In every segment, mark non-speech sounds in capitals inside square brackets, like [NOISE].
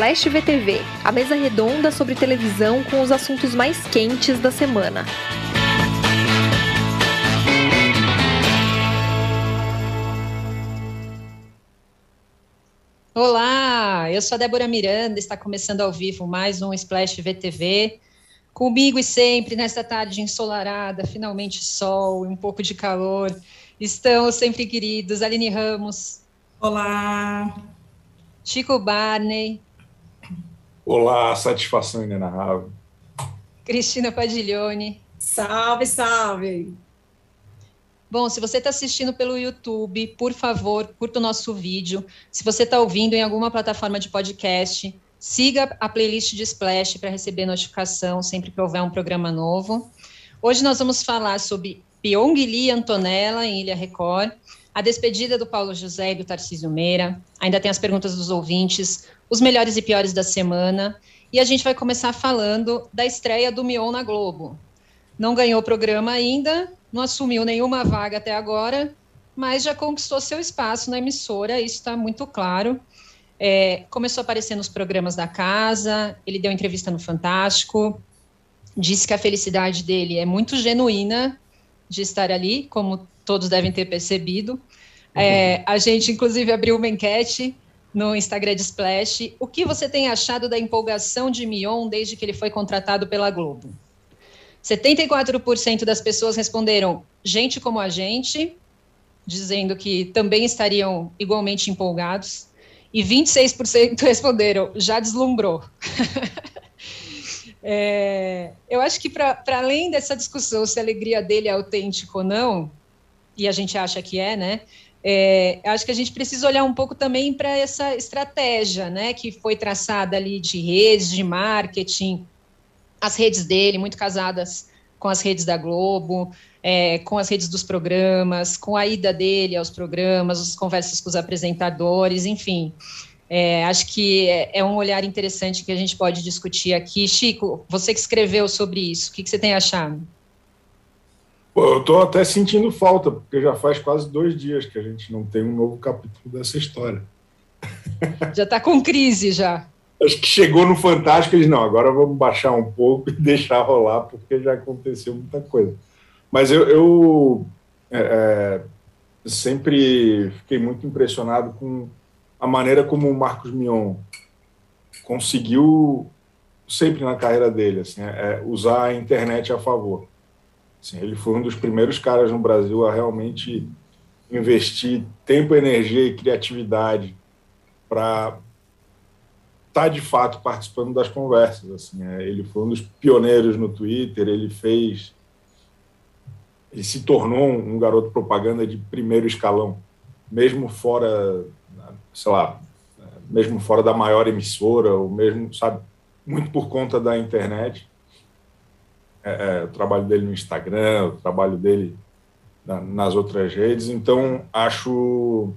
Splash VTV, a mesa redonda sobre televisão com os assuntos mais quentes da semana. Olá, eu sou a Débora Miranda, está começando ao vivo mais um Splash VTV. Comigo e sempre nesta tarde ensolarada, finalmente sol e um pouco de calor, estão os sempre queridos Aline Ramos. Olá. Chico Barney. Olá, satisfação inenarrável. Cristina Padiglione. Salve, salve. Bom, se você está assistindo pelo YouTube, por favor, curta o nosso vídeo. Se você está ouvindo em alguma plataforma de podcast, siga a playlist de Splash para receber notificação sempre que houver um programa novo. Hoje nós vamos falar sobre Pyong Lee Antonella em Ilha Record, a despedida do Paulo José e do Tarcísio Meira, ainda tem as perguntas dos ouvintes, os melhores e piores da semana, e a gente vai começar falando da estreia do Mion na Globo. Não ganhou o programa ainda, não assumiu nenhuma vaga até agora, mas já conquistou seu espaço na emissora, isso está muito claro. É, começou a aparecer nos programas da casa, ele deu entrevista no Fantástico, disse que a felicidade dele é muito genuína de estar ali, como todos devem ter percebido. É, a gente, inclusive, abriu uma enquete no Instagram de Splash. O que você tem achado da empolgação de Mion desde que ele foi contratado pela Globo? 74% das pessoas responderam gente como a gente, dizendo que também estariam igualmente empolgados, e 26% [LAUGHS] responderam já deslumbrou. [LAUGHS] é, eu acho que, para além dessa discussão se a alegria dele é autêntica ou não, e a gente acha que é, né? É, acho que a gente precisa olhar um pouco também para essa estratégia, né, que foi traçada ali de redes, de marketing, as redes dele, muito casadas com as redes da Globo, é, com as redes dos programas, com a ida dele aos programas, as conversas com os apresentadores, enfim. É, acho que é, é, um olhar interessante que a gente pode discutir aqui. Chico, você que escreveu sobre isso, o que, que você tem achado? Pô, eu estou até sentindo falta, porque já faz quase dois dias que a gente não tem um novo capítulo dessa história. [LAUGHS] Já está com crise já. Acho que chegou no Fantástico e não, agora vamos baixar um pouco e [LAUGHS] deixar rolar, porque já aconteceu muita coisa. Mas eu, eu é, é, sempre fiquei muito impressionado com a maneira como o Marcos Mion conseguiu, sempre na carreira dele, assim, é, usar a internet a favor. Assim, ele foi um dos primeiros caras no Brasil a realmente investir tempo, energia e criatividade para estar tá, de fato participando das conversas. Assim, é, ele foi um dos pioneiros no Twitter, ele fez. Ele se tornou um garoto propaganda de primeiro escalão, mesmo fora, sei lá, mesmo fora da maior emissora, ou mesmo, sabe, muito por conta da internet é, é, o trabalho dele no Instagram, o trabalho dele na, nas outras redes. Então, acho,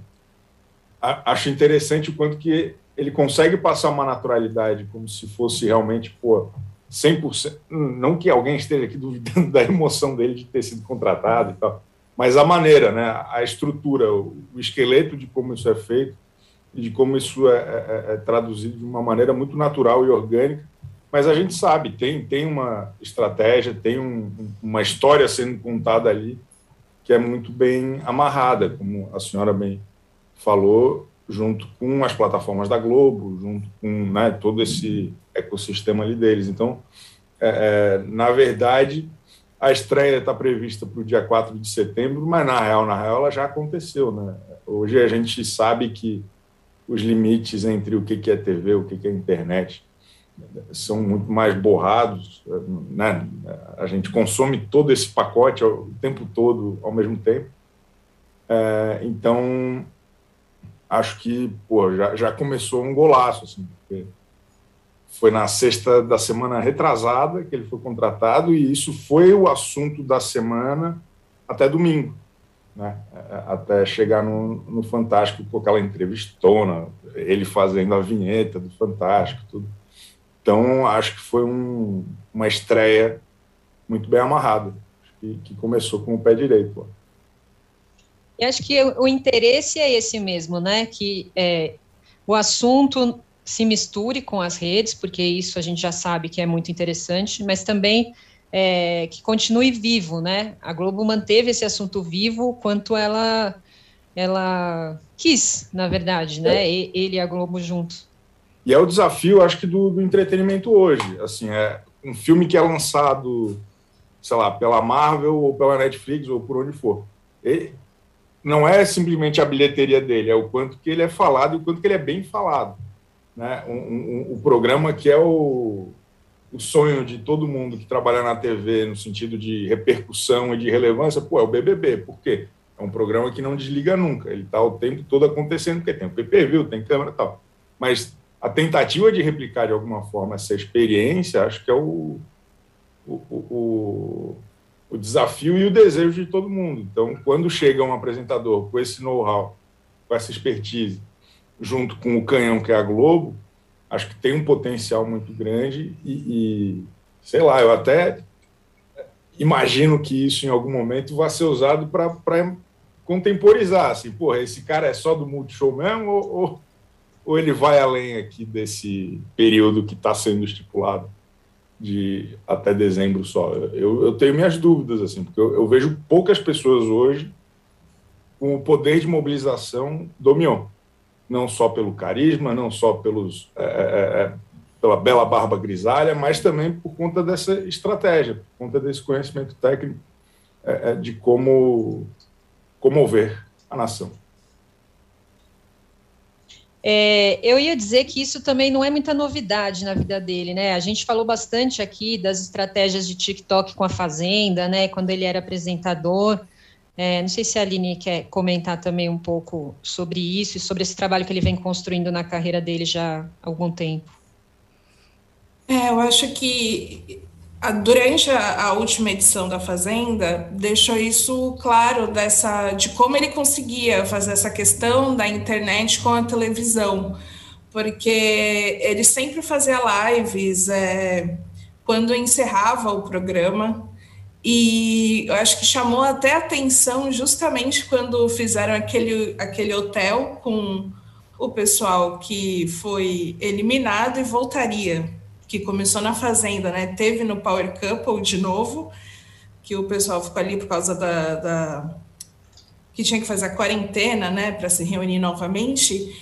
a, acho interessante o quanto que ele consegue passar uma naturalidade como se fosse realmente, pô, 100%. Não que alguém esteja aqui duvidando [LAUGHS] da emoção dele de ter sido contratado e tal, mas a maneira, né, a estrutura, o, esqueleto de como isso é feito e de como isso é, é, é traduzido de uma maneira muito natural e orgânica mas a gente sabe, tem, tem uma estratégia, tem um, uma história sendo contada ali que é muito bem amarrada, como a senhora bem falou, junto com as plataformas da Globo, junto com né, todo esse ecossistema ali deles. Então, é, é, na verdade, a estreia está prevista para o dia 4 de setembro, mas na real, na real, ela já aconteceu. Né? Hoje a gente sabe que os limites entre o que é TV, o que é internet, são muito mais borrados, né? A gente consome todo esse pacote o tempo todo ao mesmo tempo. É, então, acho que pô, já, já começou um golaço, assim, porque foi na sexta da semana retrasada que ele foi contratado e isso foi o assunto da semana até domingo, né? Até chegar no, no Fantástico com aquela entrevistona, ele fazendo a vinheta do Fantástico, tudo. Então, acho que foi um, uma estreia muito bem amarrada, que, que, começou com o pé direito. E acho que o interesse é esse mesmo, né? Que é, o assunto se misture com as redes, porque isso a gente já sabe que é muito interessante, mas também é, que continue vivo, né? A Globo manteve esse assunto vivo quanto ela ela quis, na verdade, né? É. Ele e a Globo juntos. E é o desafio, acho que, do, do, entretenimento hoje. Assim, é um filme que é lançado, sei lá, pela Marvel ou pela Netflix ou por onde for. Ele, não é simplesmente a bilheteria dele, é o quanto que ele é falado e o quanto que ele é bem falado. Né? Um, um, um programa que é o, o sonho de todo mundo que trabalha na TV no sentido de repercussão e de relevância, pô, é o BBB. Por quê? É um programa que não desliga nunca. Ele está o tempo todo acontecendo, porque tem o PPV, tem câmera e tal. Mas a tentativa de replicar de alguma forma essa experiência, acho que é o, o, o, o desafio e o desejo de todo mundo. Então, quando chega um apresentador com esse know-how, com essa expertise, junto com o canhão que é a Globo, acho que tem um potencial muito grande e, e sei lá, eu até imagino que isso em algum momento vai ser usado para contemporizar, assim, porra, esse cara é só do Multishow mesmo ou, ou, ou ele vai além aqui desse período que está sendo estipulado de até dezembro só? Eu, eu tenho minhas dúvidas, assim, porque eu, eu, vejo poucas pessoas hoje com o poder de mobilização do Mion, não só pelo carisma, não só pelos é, é, é pela bela barba grisalha, mas também por conta dessa estratégia, por conta desse conhecimento técnico é, é de como comover a nação. É, eu ia dizer que isso também não é muita novidade na vida dele, né? A gente falou bastante aqui das estratégias de TikTok com a Fazenda, né? Quando ele era apresentador. É, não sei se a Aline quer comentar também um pouco sobre isso e sobre esse trabalho que ele vem construindo na carreira dele já há algum tempo. É, eu acho que durante a, a, última edição da Fazenda deixou isso claro dessa de como ele conseguia fazer essa questão da internet com a televisão, porque ele sempre fazia lives é, quando encerrava o programa. E eu acho que chamou até atenção justamente quando fizeram aquele, aquele hotel com o pessoal que foi eliminado e voltaria que começou na Fazenda, né? Teve no Power Couple de novo, que o pessoal ficou ali por causa da, da que tinha que fazer a quarentena, né, para se reunir novamente.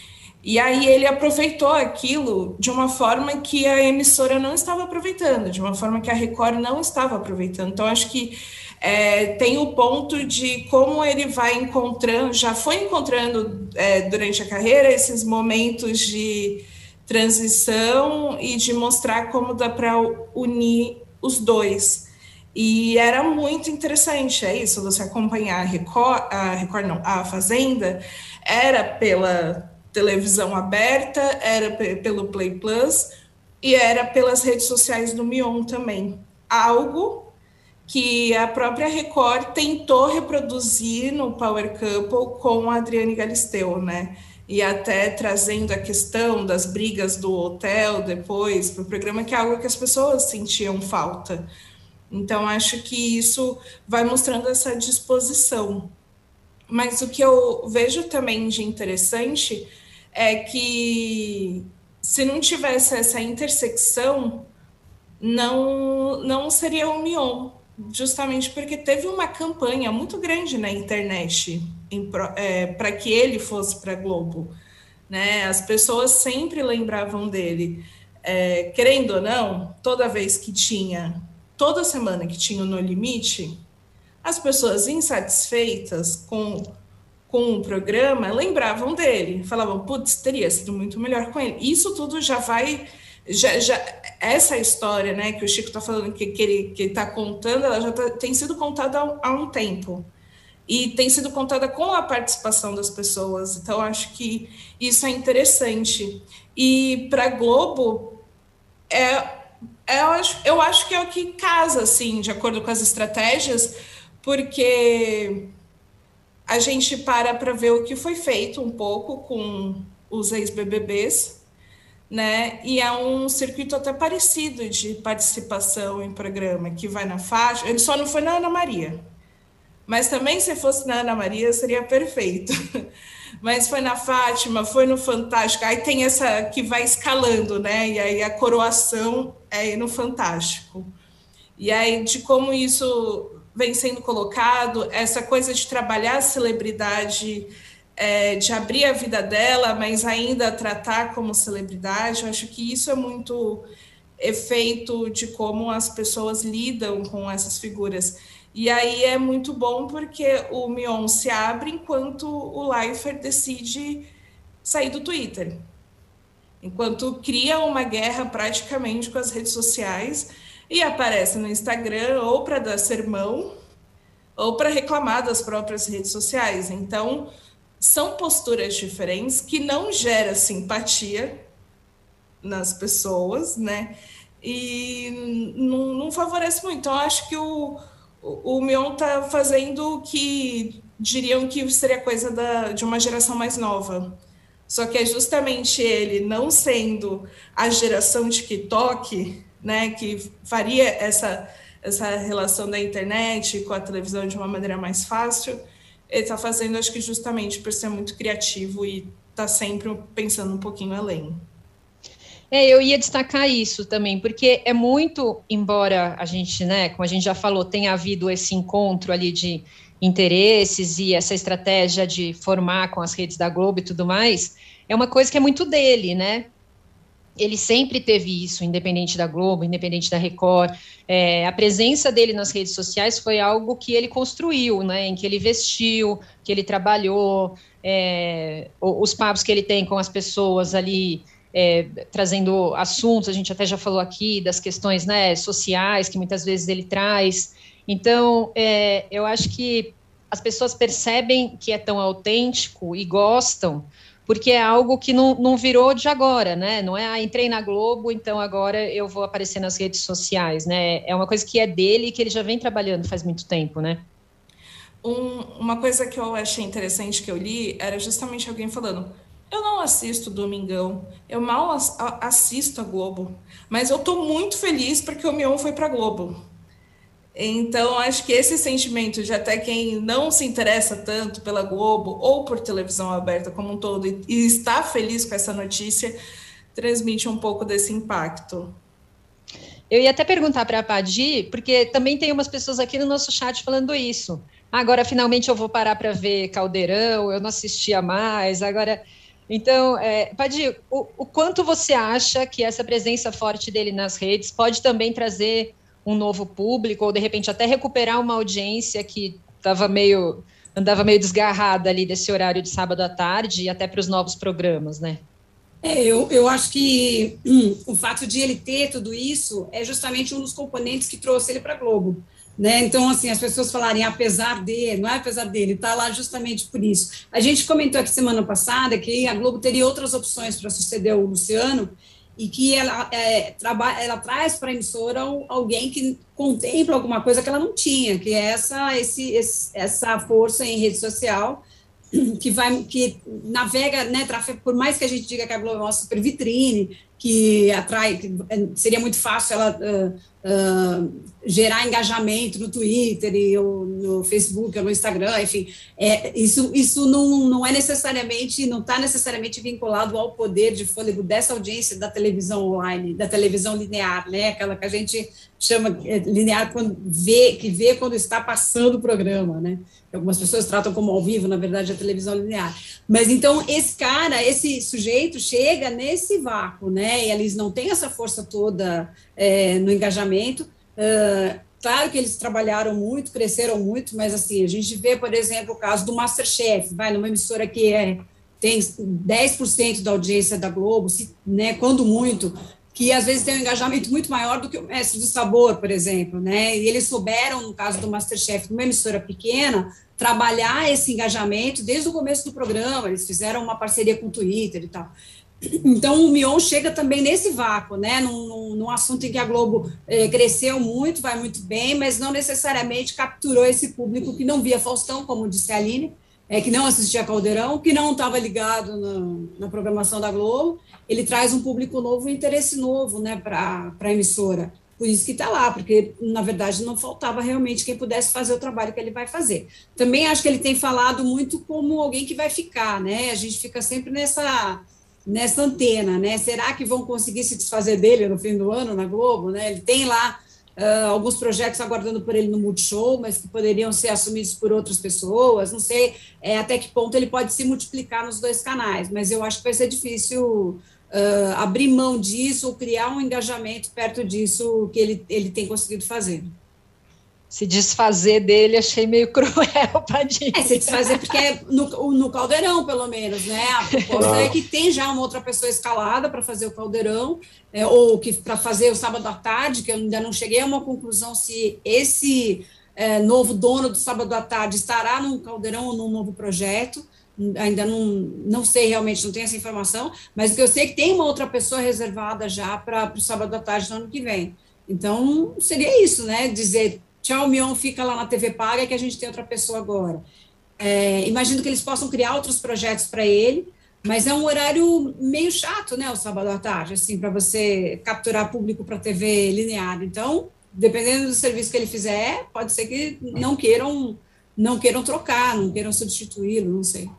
E aí ele aproveitou aquilo de uma forma que a emissora não estava aproveitando, de uma forma que a Record não estava aproveitando. Então acho que é, tem o ponto de como ele vai encontrando, já foi encontrando é, durante a carreira esses momentos de transição e de mostrar como dá para unir os dois. E era muito interessante, é isso, você acompanhar a Record, a Record não, a Fazenda, era pela televisão aberta, era pelo Play Plus e era pelas redes sociais do Mion também. Algo que a própria Record tentou reproduzir no Power Couple com a Adriane Galisteu, né? E até trazendo a questão das brigas do hotel depois para o programa, que é algo que as pessoas sentiam falta. Então, acho que isso vai mostrando essa disposição. Mas o que eu vejo também de interessante é que se não tivesse essa intersecção, não, não seria o Mion, justamente porque teve uma campanha muito grande na internet é, para que ele fosse para Globo. Né? As pessoas sempre lembravam dele. É, querendo ou não, toda vez que tinha, toda semana que tinha o No Limite, as pessoas insatisfeitas com, com o programa lembravam dele, falavam, putz, teria sido muito melhor com ele. Isso tudo já vai. Já, já, essa história né, que o Chico está falando, que, que ele está contando, ela já tá, tem sido contada há, um tempo e tem sido contada com a participação das pessoas. Então, acho que isso é interessante. E para Globo, é, é, eu, acho, eu acho que é o que casa, assim, de acordo com as estratégias, porque a gente para para ver o que foi feito um pouco com os ex-BBBs, né? E é um circuito até parecido de participação em programa, que vai na faixa. Ele só não foi na Ana Maria, mas também, se fosse na Ana Maria, seria perfeito. [LAUGHS] mas foi na Fátima, foi no Fantástico. Aí tem essa que vai escalando, né? E aí a coroação é no Fantástico. E aí de como isso vem sendo colocado, essa coisa de trabalhar a celebridade, é, de abrir a vida dela, mas ainda tratar como celebridade, eu acho que isso é muito efeito de como as pessoas lidam com essas figuras. E aí é muito bom porque o Mion se abre enquanto o Leifert decide sair do Twitter. Enquanto cria uma guerra praticamente com as redes sociais e aparece no Instagram ou para dar sermão ou para reclamar das próprias redes sociais. Então, são posturas diferentes que não gera simpatia nas pessoas, né? E não, não favorece muito. Então, acho que o, o, Mion está fazendo o que diriam que seria coisa da, de uma geração mais nova. Só que é justamente ele não sendo a geração TikTok, né, que faria essa, essa relação da internet com a televisão de uma maneira mais fácil, ele está fazendo, acho que justamente por ser muito criativo e está sempre pensando um pouquinho além. É, eu ia destacar isso também, porque é muito, embora a gente, né, como a gente já falou, tenha havido esse encontro ali de interesses e essa estratégia de formar com as redes da Globo e tudo mais, é uma coisa que é muito dele, né? Ele sempre teve isso, independente da Globo, independente da Record. É, a presença dele nas redes sociais foi algo que ele construiu, né? Em que ele vestiu, que ele trabalhou, é, os papos que ele tem com as pessoas ali é, trazendo assuntos, a gente até já falou aqui das questões né, sociais que muitas vezes ele traz. Então, é, eu acho que as pessoas percebem que é tão autêntico e gostam, porque é algo que não, não virou de agora, né? Não é, ah, entrei na Globo, então agora eu vou aparecer nas redes sociais, né? É uma coisa que é dele e que ele já vem trabalhando faz muito tempo, né? Um, uma coisa que eu achei interessante que eu li era justamente alguém falando: eu não assisto Domingão, eu mal assisto a Globo, mas eu estou muito feliz porque o Mion foi para Globo. Então, acho que esse sentimento de até quem não se interessa tanto pela Globo ou por televisão aberta como um todo e, está feliz com essa notícia, transmite um pouco desse impacto. Eu ia até perguntar para a Padi, porque também tem umas pessoas aqui no nosso chat falando isso. Agora, finalmente, eu vou parar para ver Caldeirão, eu não assistia mais. Agora, então, é, Padir, o, o, quanto você acha que essa presença forte dele nas redes pode também trazer um novo público, ou de repente até recuperar uma audiência que estava meio andava meio desgarrada ali desse horário de sábado à tarde e até para os novos programas, né? É, eu, eu acho que hum, o fato de ele ter tudo isso é justamente um dos componentes que trouxe ele para Globo. Né? Então, assim, as pessoas falarem apesar dele, não é apesar dele, está lá justamente por isso. A gente comentou aqui semana passada que a Globo teria outras opções para suceder o Luciano e que ela, é, trabalha, ela traz para a emissora alguém que contempla alguma coisa que ela não tinha, que é essa, esse, esse, essa força em rede social que vai que navega, né, por mais que a gente diga que a Globo é uma super vitrine, que atrai, que é, seria muito fácil ela uh, uh, gerar engajamento no Twitter e ou no Facebook ou no Instagram, enfim, é, isso, isso não, não é necessariamente, não está necessariamente vinculado ao poder de fôlego dessa audiência da televisão online, da televisão linear, né, aquela que a gente chama é, linear quando vê, que vê quando está passando o programa, né, algumas pessoas tratam como ao vivo, na verdade, a televisão linear. Mas então esse cara, esse sujeito chega nesse vácuo, né? E eles não têm essa força toda é, no engajamento. Uh, claro que eles trabalharam muito, cresceram muito, mas assim, a gente vê, por exemplo, o caso do Masterchef, vai numa emissora que é tem 10% da audiência da Globo, se, né, quando muito, que às vezes tem um engajamento muito maior do que o Mestre do Sabor, por exemplo, né? E eles souberam, no caso do Masterchef, numa emissora pequena, trabalhar esse engajamento desde o começo do programa, eles fizeram uma parceria com o Twitter e tal. Então, o Mion chega também nesse vácuo, né? Num, num, num assunto em que a Globo eh, cresceu muito, vai muito bem, mas não necessariamente capturou esse público que não via Faustão, como disse a Aline, é, que não assistia Caldeirão, que não estava ligado na, na, programação da Globo. Ele traz um público novo, um interesse novo né, para a emissora. por isso que está lá, porque na verdade não faltava realmente quem pudesse fazer o trabalho que ele vai fazer. Também acho que ele tem falado muito como alguém que vai ficar, né? A gente fica sempre nessa nessa antena, né? Será que vão conseguir se desfazer dele no fim do ano na Globo, né? Ele tem lá uh, alguns projetos aguardando por ele no Multishow, mas que poderiam ser assumidos por outras pessoas. Não sei é, até que ponto ele pode se multiplicar nos dois canais, mas eu acho que vai ser difícil uh, abrir mão disso ou criar um engajamento perto disso que ele, ele tem conseguido fazer. Se desfazer dele, achei meio [LAUGHS] cruel, Padinha. É, se desfazer porque é no, no caldeirão, pelo menos, né? A proposta é que tem já uma outra pessoa escalada para fazer o caldeirão, é, ou que para fazer o sábado à tarde, que eu ainda não cheguei a uma conclusão se esse é, novo dono do sábado à tarde estará num caldeirão ou num novo projeto ainda não, não sei realmente, não tenho essa informação, mas que eu sei que tem uma outra pessoa reservada já para o sábado à tarde do ano que vem. Então, seria isso, né? Dizer, tchau, Mion, fica lá na TV Paga que a gente tem outra pessoa agora. É, imagino que eles possam criar outros projetos para ele, mas é um horário meio chato, né, o sábado à tarde, assim, para você capturar público para TV linear. Então, dependendo do serviço que ele fizer, pode ser que não queiram não queiram trocar, não queiram substituí-lo, não sei.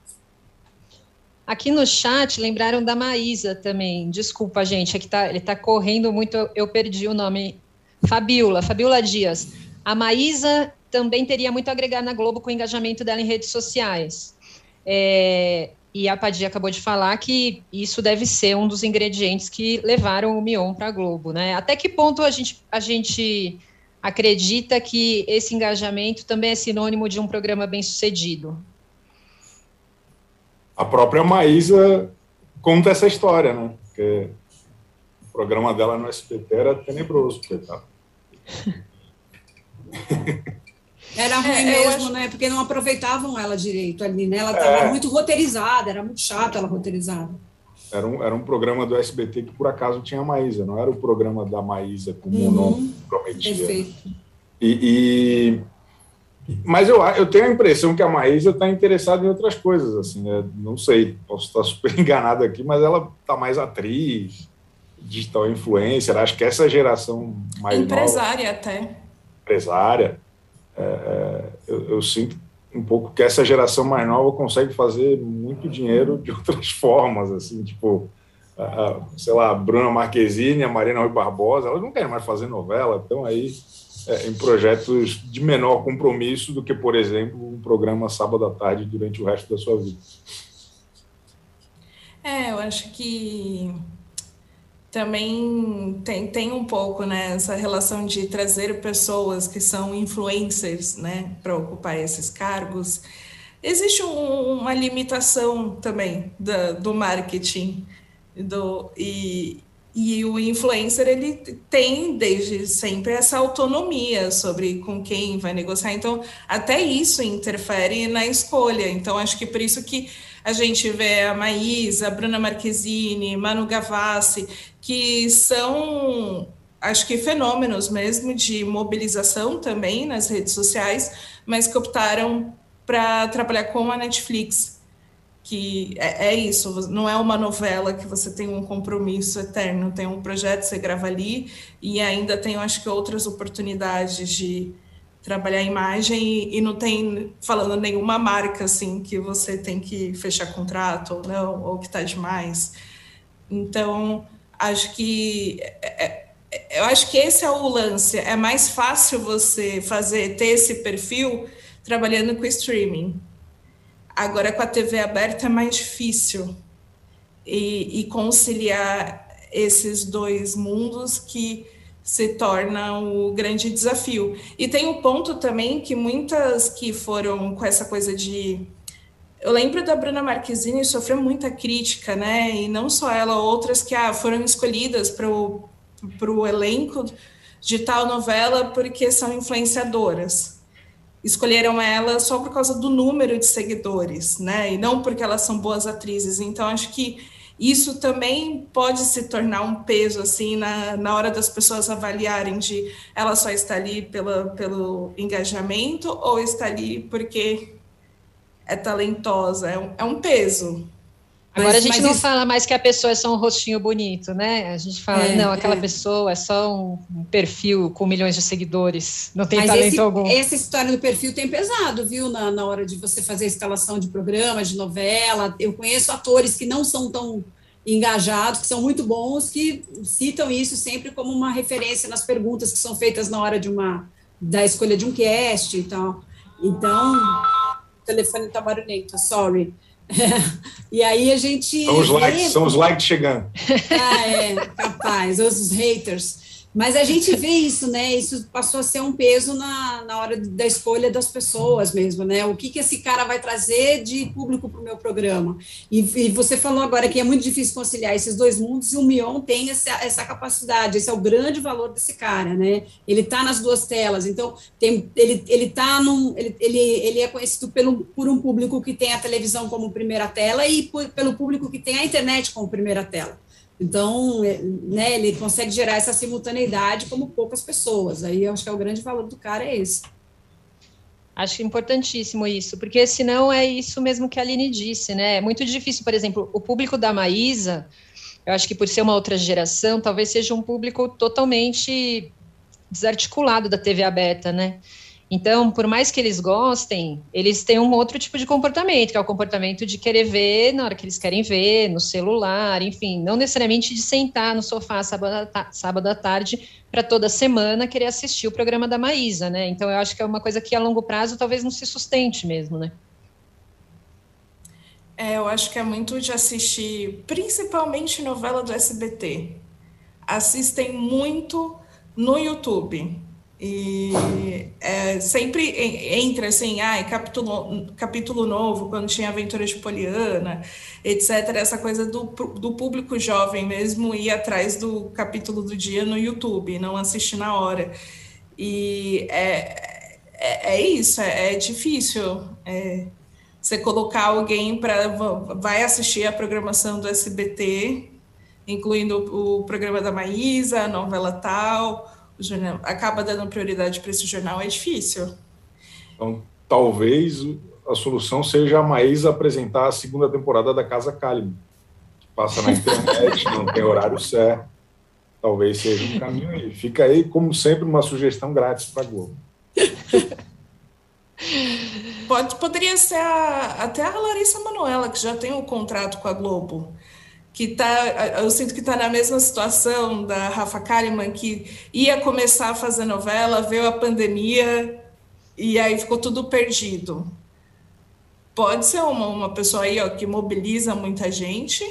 Aqui no chat lembraram da Maísa também. Desculpa, gente, é que tá, ele está correndo muito, eu perdi o nome. Fabiola, Fabiola Dias. A Maísa também teria muito a agregar na Globo com o engajamento dela em redes sociais. É, e a Padia acabou de falar que isso deve ser um dos ingredientes que levaram o Mion para a Globo, né? Até que ponto a gente, a gente acredita que esse engajamento também é sinônimo de um programa bem sucedido? a própria Maísa conta essa história, né? Porque o programa dela no SBT era tenebroso, coitado. [LAUGHS] Era ruim é, mesmo, acho... né? Porque não aproveitavam ela direito ali, né? Ela estava é. muito roteirizada, era muito chato ela roteirizada. Era um, era um programa do SBT que por acaso tinha a Maísa, não era o programa da Maísa como uhum. o nome prometia. Perfeito. E, e mas eu, eu tenho a impressão que a Maísa está interessada em outras coisas, assim, né? não sei, posso estar [LAUGHS] super enganado aqui, mas ela está mais atriz, digital influencer, acho que essa geração mais Empresária nova, até. Empresária. É, é, eu, eu, sinto um pouco que essa geração mais nova consegue fazer muito dinheiro de outras [LAUGHS] formas, assim, tipo, a, sei lá, a Bruna Marquezine, a Marina Rui Barbosa, elas não querem mais fazer novela, então aí é, em projetos de menor compromisso do que, por exemplo, um programa sábado à tarde durante o resto da sua vida. É, eu acho que também tem, tem um pouco né, essa relação de trazer pessoas que são influencers né, para ocupar esses cargos. Existe um, uma limitação também da, do marketing do, e, e o influencer ele tem desde sempre essa autonomia sobre com quem vai negociar. Então, até isso interfere na escolha. Então, acho que por isso que a gente vê a Maísa, a Bruna Marquezine, Manu Gavassi, que são, acho que fenômenos mesmo de mobilização também nas redes sociais, mas que optaram para trabalhar com a Netflix que é, é, isso, não é uma novela que você tem um compromisso eterno, tem um projeto, você grava ali, e ainda tem, acho que, outras oportunidades de trabalhar a imagem e, e, não tem, falando nenhuma marca, assim, que você tem que fechar contrato ou não, ou que está demais. Então, acho que... É, é, eu acho que esse é o lance, é mais fácil você fazer, ter esse perfil trabalhando com streaming, Agora, com a TV aberta é mais difícil. E, e conciliar esses dois mundos que se torna o grande desafio. E tem um ponto também que muitas que foram com essa coisa de. Eu lembro da Bruna Marquezine sofreu muita crítica, né? E não só ela, outras que ah, foram escolhidas para o elenco de tal novela porque são influenciadoras escolheram ela só por causa do número de seguidores, né? E não porque elas são boas atrizes. Então, acho que isso também pode se tornar um peso, assim, na, na hora das pessoas avaliarem de ela só está ali pela, pelo engajamento ou está ali porque é talentosa. É um, é um peso. Agora mas, a gente não isso... fala mais que a pessoa é só um rostinho bonito, né? A gente fala, é, não, aquela é. pessoa é só um, perfil com milhões de seguidores, não tem mas talento esse, algum. Essa história do perfil tem pesado, viu? Na, na hora de você fazer a instalação de programa, de novela. Eu conheço atores que não são tão engajados, que são muito bons, que citam isso sempre como uma referência nas perguntas que são feitas na hora de uma da escolha de um cast e tal. Então, o telefone está barulhento, sorry. [LAUGHS] e aí a gente. São os likes, são os likes chegando. Ah, é, capaz, os haters. Mas a gente vê isso, né? Isso passou a ser um peso na, na hora da escolha das pessoas mesmo, né? O que, que esse cara vai trazer de público para o meu programa? E, e, você falou agora que é muito difícil conciliar esses dois mundos, e o Mion tem essa, essa capacidade, esse é o grande valor desse cara, né? Ele está nas duas telas, então tem, ele, ele tá num. Ele, ele, ele é conhecido pelo, por um público que tem a televisão como primeira tela e por, pelo público que tem a internet como primeira tela. Então, é, né, ele consegue gerar essa simultaneidade como poucas pessoas. Aí eu acho que é o grande valor do cara é esse. Acho importantíssimo isso, porque senão é isso mesmo que a Aline disse, né? É muito difícil, por exemplo, o público da Maísa, eu acho que por ser uma outra geração, talvez seja um público totalmente desarticulado da TV aberta, né? Então, por mais que eles gostem, eles têm um outro tipo de comportamento, que é o comportamento de querer ver na hora que eles querem ver, no celular, enfim, não necessariamente de sentar no sofá sábado, sábado à tarde para toda semana querer assistir o programa da Maísa, né? Então, eu acho que é uma coisa que a longo prazo talvez não se sustente mesmo, né? É, eu acho que é muito de assistir, principalmente novela do SBT. Assistem muito no YouTube e é, sempre entra assim, ah, capítulo, capítulo novo, quando tinha Aventuras de Poliana, etc. Essa coisa do, do público jovem mesmo ir atrás do capítulo do dia no YouTube, não assistir na hora. E é, é, é isso, é, é difícil. É, você colocar alguém para vai assistir a programação do SBT, incluindo o programa da Maísa, a novela tal o jornal acaba dando prioridade para esse jornal, é difícil. Então, talvez a solução seja a Maísa apresentar a segunda temporada da Casa Calibre, que passa na internet, [LAUGHS] não tem horário certo. Talvez seja um caminho aí. Fica aí, como sempre, uma sugestão grátis para a Globo. Pode, poderia ser a, até a Larissa Manoela, que já tem um contrato com a Globo que tá, eu sinto que está na mesma situação da Rafa Kalimann, que ia começar a fazer novela, veio a pandemia e aí ficou tudo perdido. Pode ser uma, uma pessoa aí ó, que mobiliza muita gente.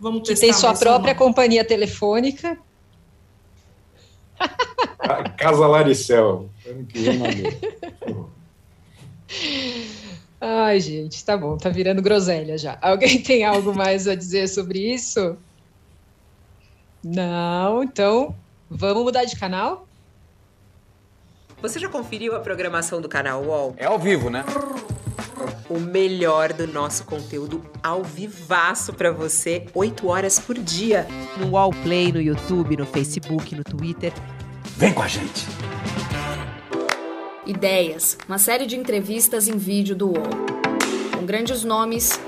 Vamos testar. Que tem sua própria uma. companhia telefônica. [LAUGHS] Casa Laricel. Ano que vem, [LAUGHS] Ai, gente, tá bom, tá virando groselha já. [LAUGHS] Alguém tem algo mais a dizer sobre isso? Não, então vamos mudar de canal? Você já conferiu a programação do canal UOL? É ao vivo, né? O melhor do nosso conteúdo ao vivaço para você, 8 horas por dia. No UOL Play, no YouTube, no Facebook, no Twitter. Vem com a gente! Ideias, uma série de entrevistas em vídeo do UOL. Com grandes nomes,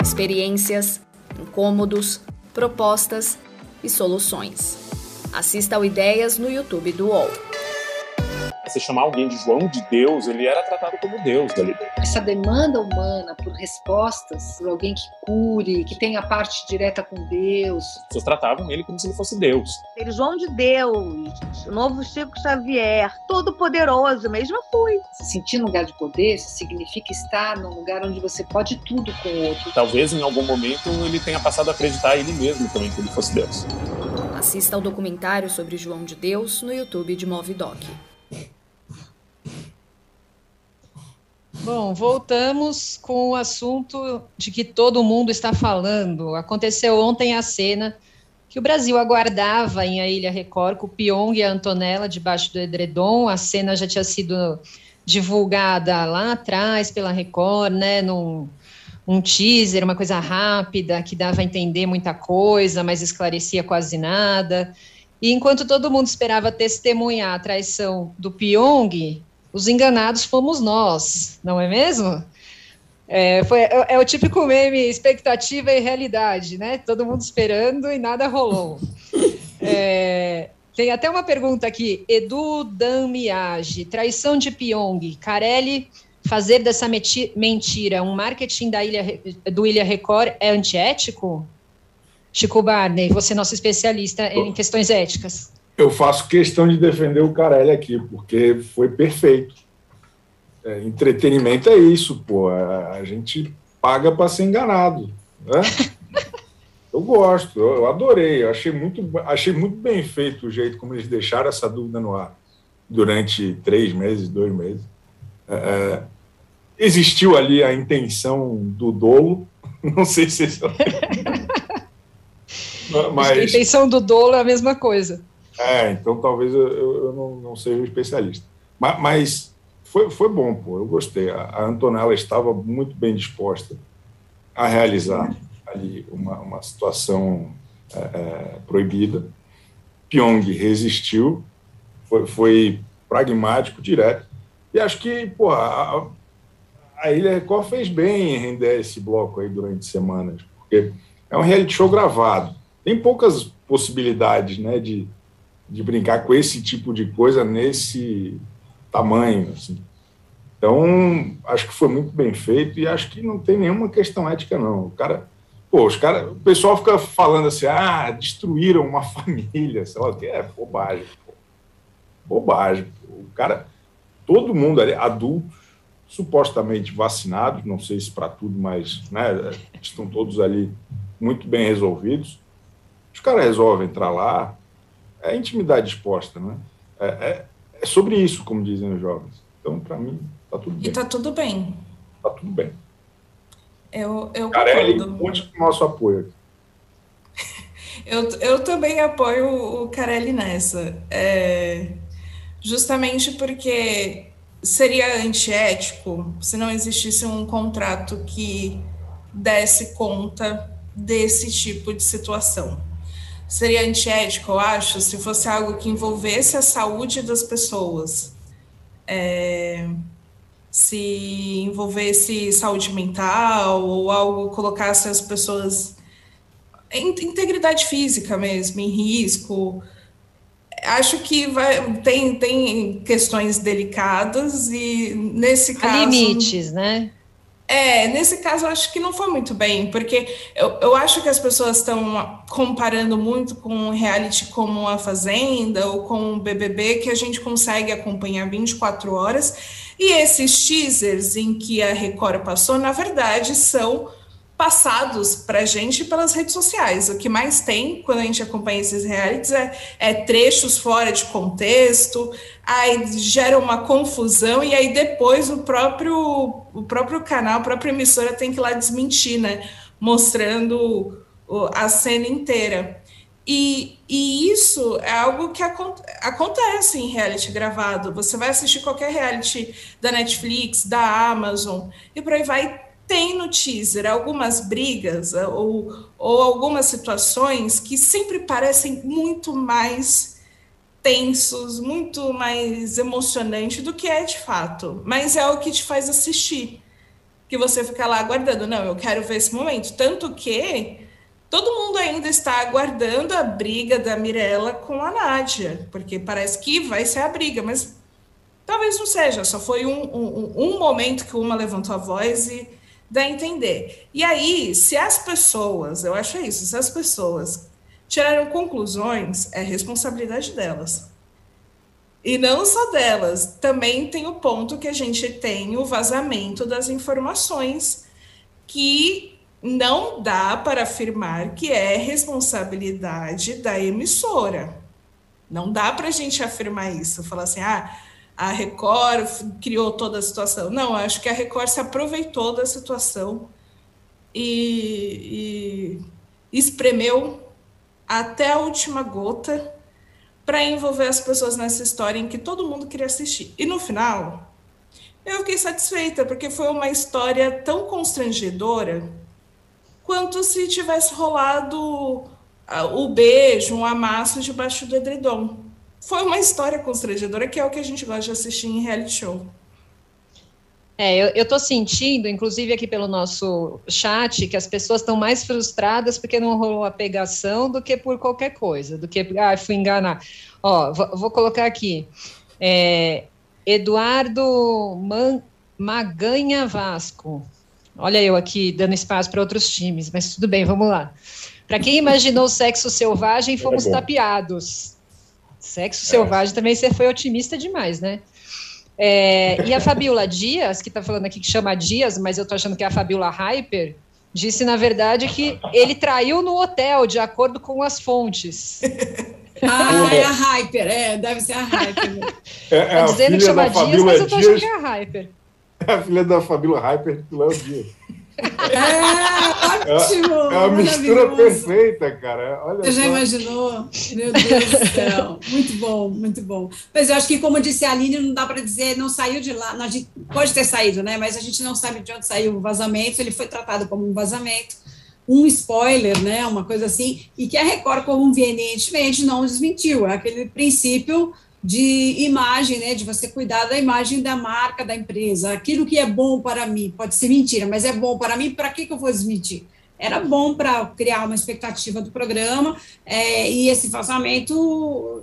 experiências, incômodos, propostas e soluções. Assista ao Ideias no YouTube do UOL você chamar alguém de João de Deus, ele era tratado como Deus dali. Essa demanda humana por respostas, por alguém que cure, que tenha parte direta com Deus. As pessoas tratavam ele como se ele fosse Deus. Ele João de Deus, o novo Chico Xavier, todo poderoso, mesmo fui. Se sentir no lugar de poder significa estar num lugar onde você pode tudo com o outro. Talvez em algum momento ele tenha passado a acreditar ele mesmo também que ele fosse Deus. Assista ao documentário sobre João de Deus no YouTube de Movidoc. Bom, voltamos com o assunto de que todo mundo está falando. Aconteceu ontem a cena que o Brasil aguardava em A Ilha Record, com o Pyong e a Antonella debaixo do edredom. A cena já tinha sido divulgada lá atrás pela Record, né, num um teaser, uma coisa rápida, que dava a entender muita coisa, mas esclarecia quase nada. E enquanto todo mundo esperava testemunhar a traição do Pyong, os enganados fomos nós, não é mesmo? É, foi, é, é, o típico meme expectativa e realidade, né? Todo mundo esperando e nada rolou. É, tem até uma pergunta aqui. Edu Damiage, traição de Pyong, Carelli fazer dessa mentira um marketing da ilha, do Ilha Record é antiético? Chico Barney, você é nosso especialista em questões éticas. Eu faço questão de defender o Carelli aqui, porque foi perfeito. É, entretenimento é isso, pô. A, a gente paga para ser enganado. Né? [LAUGHS] eu gosto, eu, eu, adorei. Eu achei muito, achei muito bem feito o jeito como eles deixaram essa dúvida no ar durante três meses, dois meses. É, é existiu ali a intenção do dolo. [LAUGHS] Não sei se. [LAUGHS] Mas... a intenção do dolo é a mesma coisa. É, então talvez eu, eu não, não, seja um especialista. Mas, mas, foi, foi bom, pô, eu gostei. A, a Antonella estava muito bem disposta a realizar ali uma, uma situação é, é, proibida. Pyong resistiu, foi, foi, pragmático, direto. E acho que, pô, a, a Ilha Record fez bem em render esse bloco aí durante semanas, porque é um reality show gravado. Tem poucas possibilidades, né, de, de brincar com esse tipo de coisa nesse tamanho, assim. Então, acho que foi muito bem feito e acho que não tem nenhuma questão ética, não. O cara, pô, os cara, o pessoal fica falando assim, ah, destruíram uma [LAUGHS] família, sei lá o que, é bobagem, pô. bobagem. Pô. O cara, todo mundo ali, adultos, supostamente vacinados, não sei se para tudo, mas né, estão todos ali muito bem resolvidos. Os caras resolvem entrar lá, é intimidade exposta, né? É, é, é sobre isso, como dizem os jovens. Então, para mim, tá tudo bem. E tá tudo bem. Tá tudo bem. Eu, eu Carelli, conte com o nosso apoio. [LAUGHS] eu, eu também apoio o Carelli nessa. É, justamente porque seria antiético se não existisse um contrato que desse conta desse tipo de situação. Seria antiético, eu acho, se fosse algo que envolvesse a saúde das pessoas. É, se envolvesse saúde mental ou algo colocasse as pessoas em integridade física mesmo, em risco, acho que vai, tem, tem questões delicadas e nesse caso. Há limites, né? É, nesse caso eu acho que não foi muito bem, porque eu, eu acho que as pessoas estão comparando muito com um reality como A Fazenda ou com o BBB, que a gente consegue acompanhar 24 horas, e esses teasers em que a Record passou, na verdade, são passados para a gente pelas redes sociais. O que mais tem quando a gente acompanha esses realities é, é, trechos fora de contexto, aí gera uma confusão e aí depois o próprio o próprio canal, a própria emissora tem que ir lá desmentir, né? Mostrando a cena inteira. E, e isso é algo que acontece em reality gravado. Você vai assistir qualquer reality da Netflix, da Amazon, e por aí vai tem no teaser algumas brigas eh, ou, ou algumas situações que sempre parecem muito mais tensos, muito mais emocionantes do que é de fato. Mas é o que te faz assistir. Que você fica lá aguardando. Não, eu quero ver esse momento. Tanto que todo mundo ainda está aguardando a briga da Mirella com a Nádia, porque parece que vai ser a briga, mas talvez não seja. Só foi um, um, um momento que uma levantou a voz e dá a entender. E aí, se as pessoas, eu acho isso, se as pessoas tiraram conclusões, é responsabilidade delas. E não só delas, também tem o ponto que a gente tem o vazamento das informações que não dá para afirmar que é responsabilidade da emissora. Não dá para a gente afirmar isso, falar assim, ah, a Record criou toda a situação. Não, acho que a Record se aproveitou da situação e, e espremeu até a última gota para envolver as pessoas nessa história em que todo mundo queria assistir. E no final, eu fiquei satisfeita, porque foi uma história tão constrangedora quanto se tivesse rolado ah, o beijo, um amasso debaixo do edredom foi uma história constrangedora, que é o que a gente gosta de assistir em reality show. É, eu, eu tô sentindo, inclusive aqui pelo nosso chat, que as pessoas estão mais frustradas porque não rolou a pegação do que por qualquer coisa, do que, ah, fui enganar. Ó, vou, vou colocar aqui. É, Eduardo Man, Maganha Vasco. Olha eu aqui dando espaço para outros times, mas tudo bem, vamos lá. Para quem imaginou sexo selvagem, fomos é tapeados. Sexo é. selvagem também você foi otimista demais, né? É, e a [LAUGHS] Fabiola Dias, que está falando aqui que chama Dias, mas eu estou achando que é a Fabiola Hyper, disse, na verdade, que ele traiu no hotel, de acordo com as fontes. [LAUGHS] Ah, é a Hyper, é, deve ser a Hyper. É, é tá dizendo que chama Dias, mas eu tô achando que é a Hyper. [LAUGHS] É a filha da Fabíola Hyper do Léo Dias. É, ótimo! É, uma mistura perfeita, cara. Olha Você já imaginou? Meu Deus do céu. Muito bom, muito bom. Mas eu acho que, como disse a Aline, não dá para dizer, não saiu de lá. A gente pode ter saído, né? Mas a gente não sabe de onde saiu o vazamento. Ele foi tratado como um vazamento, um spoiler, né? Uma coisa assim. E que a Record, convenientemente, não desmentiu. É aquele princípio de imagem, né, de você cuidar da imagem da marca da empresa. Aquilo que é bom para mim, pode ser mentira, mas é bom para mim, para que, que eu vou desmentir? Era bom para criar uma expectativa do programa, é, e esse vazamento,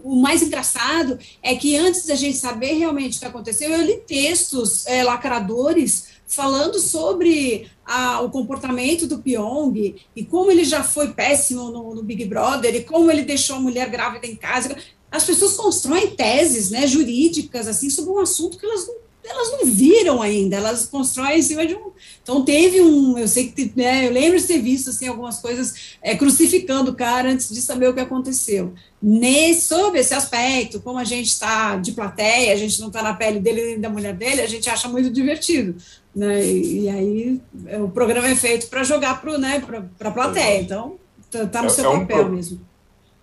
o mais engraçado é que antes da gente saber realmente o que aconteceu, eu li textos é, lacradores falando sobre a, o comportamento do Pyong e como ele já foi péssimo no, no, Big Brother e como ele deixou a mulher grávida em casa as pessoas constroem teses né, jurídicas assim sobre um assunto que elas não, elas não viram ainda, elas constroem em cima de um. Então teve um, eu sei que né, eu lembro de ter visto assim, algumas coisas é, crucificando o cara antes de saber o que aconteceu. Nesse, sobre esse aspecto, como a gente está de plateia, a gente não está na pele dele nem da mulher dele, a gente acha muito divertido. Né? E, e aí é, o programa é feito para jogar para né, a plateia, então está tá no é, seu é papel um, mesmo.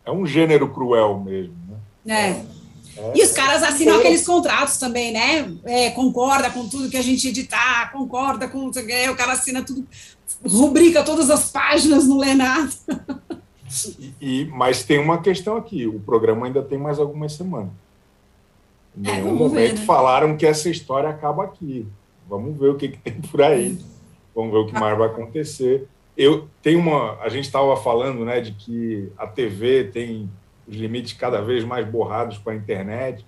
É um gênero cruel mesmo. É. é. E os caras assinam aqueles contratos também, né? É, concorda com tudo que a gente editar, concorda com o cara assina tudo, rubrica todas as páginas, não lê nada. E, mas tem uma questão aqui: o programa ainda tem mais algumas semanas. Em é, nenhum momento ver, né? falaram que essa história acaba aqui. Vamos ver o que, que tem por aí. Vamos ver o que mais vai acontecer. Eu tenho uma. A gente estava falando, né, de que a TV tem os limites cada vez mais borrados com a internet.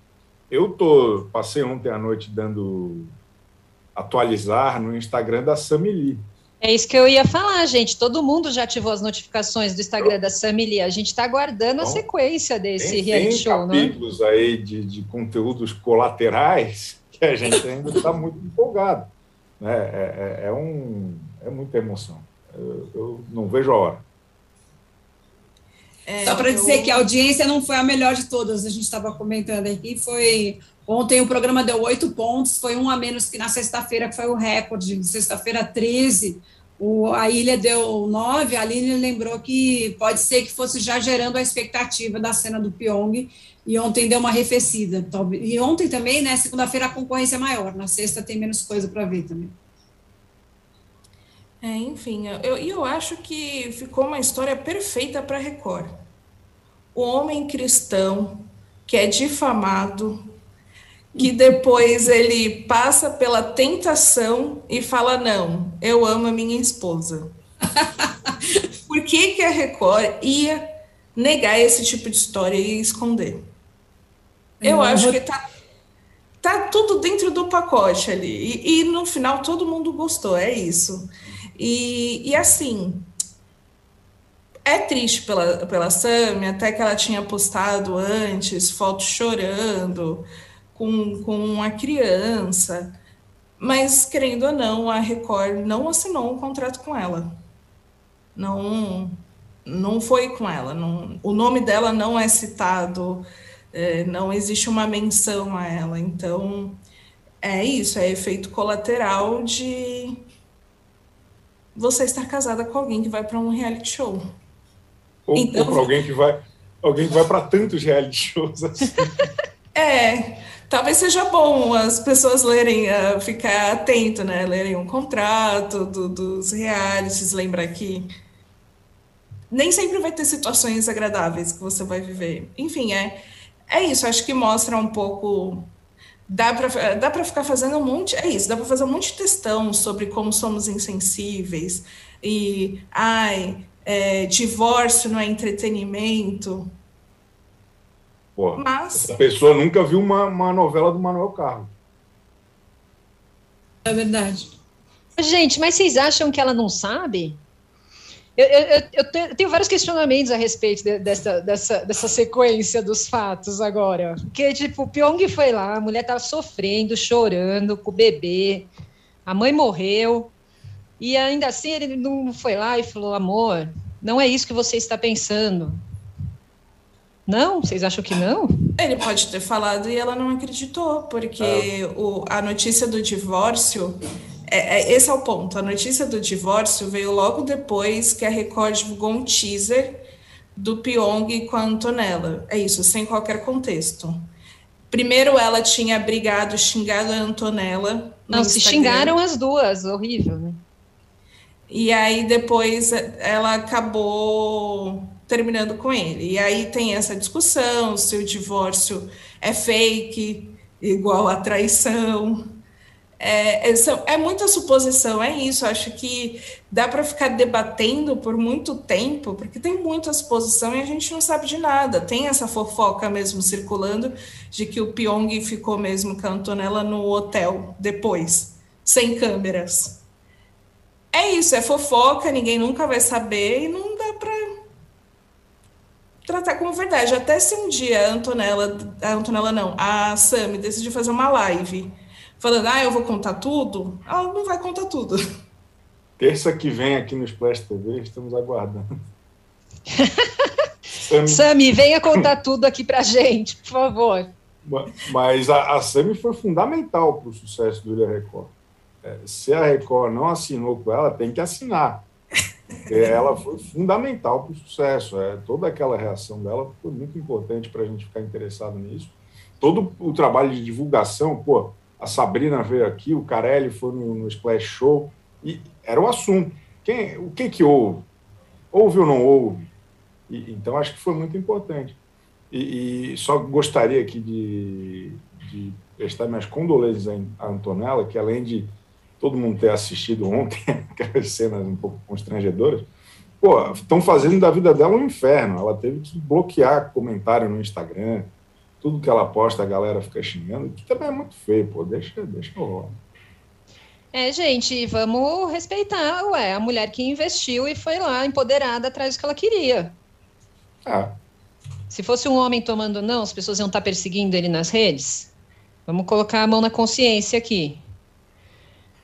Eu tô passei ontem à noite dando atualizar no Instagram da Samili. É isso que eu ia falar, gente. Todo mundo já ativou as notificações do Instagram da Samili. A gente está aguardando então, a sequência desse tem, reality tem show, né? Tem capítulos aí de, de conteúdos colaterais [LAUGHS] que a gente ainda está muito empolgado. Né? É, é, é, um, é muita emoção. Eu, eu não vejo a hora. É, Só para dizer eu... que a audiência não foi a melhor de todas, a gente estava comentando aqui, foi ontem o programa deu oito pontos, foi um a menos que na sexta-feira, que foi o recorde, sexta-feira 13, o, a Ilha deu nove, a Aline lembrou que pode ser que fosse já gerando a expectativa da cena do Pyong, e ontem deu uma arrefecida. E ontem também, né, segunda-feira a concorrência é maior, na sexta tem menos coisa para ver também. É, enfim, eu, eu acho que ficou uma história perfeita para Record. O homem cristão que é difamado, que depois ele passa pela tentação e fala: Não, eu amo a minha esposa. [LAUGHS] Por que, que a Record ia negar esse tipo de história e esconder? Eu acho que tá, tá tudo dentro do pacote ali. E, e no final todo mundo gostou, é isso. E, e assim, é triste pela, pela Sami, até que ela tinha postado antes fotos chorando com, com uma criança, mas querendo ou não, a Record não assinou um contrato com ela. Não, não foi com ela. Não, o nome dela não é citado, é, não existe uma menção a ela. Então, é isso, é efeito colateral de você estar casada com alguém que vai para um reality show. Ou, então, ou para alguém que vai alguém que vai para tantos reality shows assim. [LAUGHS] é, talvez seja bom as pessoas lerem, uh, ficar atento, né? Lerem um contrato do, dos realities, lembrar que nem sempre vai ter situações agradáveis que você vai viver. Enfim, é, é isso. Acho que mostra um pouco dá para dá para ficar fazendo um monte, é isso, dá para fazer um monte de textão sobre como somos insensíveis e ai, é, divórcio não é entretenimento. Porra, Mas... a pessoa nunca viu uma, uma novela do Manuel Carlos. É verdade. Gente, mas vocês acham que ela não sabe? Eu, eu, eu, tenho vários questionamentos a respeito de, dessa, dessa, dessa sequência dos fatos agora. Porque, tipo, o Pyong foi lá, a mulher estava sofrendo, chorando com o bebê, a mãe morreu, e ainda assim ele não foi lá e falou: amor, não é isso que você está pensando. Não? Vocês acham que não? Ele pode ter falado e ela não acreditou, porque ah. o, a notícia do divórcio é, é, esse é o ponto. A notícia do divórcio veio logo depois que a Record divulgou um teaser do Pyong com a Antonella. É isso, sem qualquer contexto. Primeiro ela tinha brigado, xingado a Antonella. Não, se xingaram as duas, horrível, né? E aí depois ela acabou terminando com ele. E aí tem essa discussão se o divórcio é fake, igual a traição. É, é, é muita suposição, é isso. Acho que dá para ficar debatendo por muito tempo, porque tem muita suposição e a gente não sabe de nada. Tem essa fofoca mesmo circulando de que o Pyong ficou mesmo com a Antonella no hotel depois, sem câmeras. É isso, é fofoca, ninguém nunca vai saber e não dá para tratar como verdade. Até se um dia a Antonella, a Antonella não, a Sami decidir fazer uma live falando, ah, eu vou contar tudo, ela não vai contar tudo. Terça que vem aqui no Splash TV, estamos aguardando. [LAUGHS] Sami... Sami, venha contar tudo aqui pra gente, por favor. Mas a, a Sami foi fundamental para o sucesso do Ilha Record. É, se a Record não assinou com ela, tem que assinar. [LAUGHS] Ela foi fundamental para o sucesso. É, toda aquela reação dela foi muito importante para a gente ficar interessado nisso. Todo o trabalho de divulgação, pô, a Sabrina veio aqui, o Carelli foi no, no Splash Show, e era o assunto. Quem, o que que houve? Houve ou não houve? E, então, acho que foi muito importante. E, e só gostaria aqui de, de, prestar minhas condolências à Antonella, que além de todo mundo ter assistido ontem, [LAUGHS] aquelas cenas um pouco constrangedoras, pô, estão fazendo da vida dela um inferno. Ela teve que bloquear comentário no Instagram, tudo que ela posta a galera fica xingando, que também é muito feio, pô, deixa, deixa eu É, gente, vamos respeitar, ué, a mulher que investiu e foi lá empoderada atrás do que ela queria. É. Se fosse um homem tomando não, as pessoas iam estar perseguindo ele nas redes? Vamos colocar a mão na consciência aqui.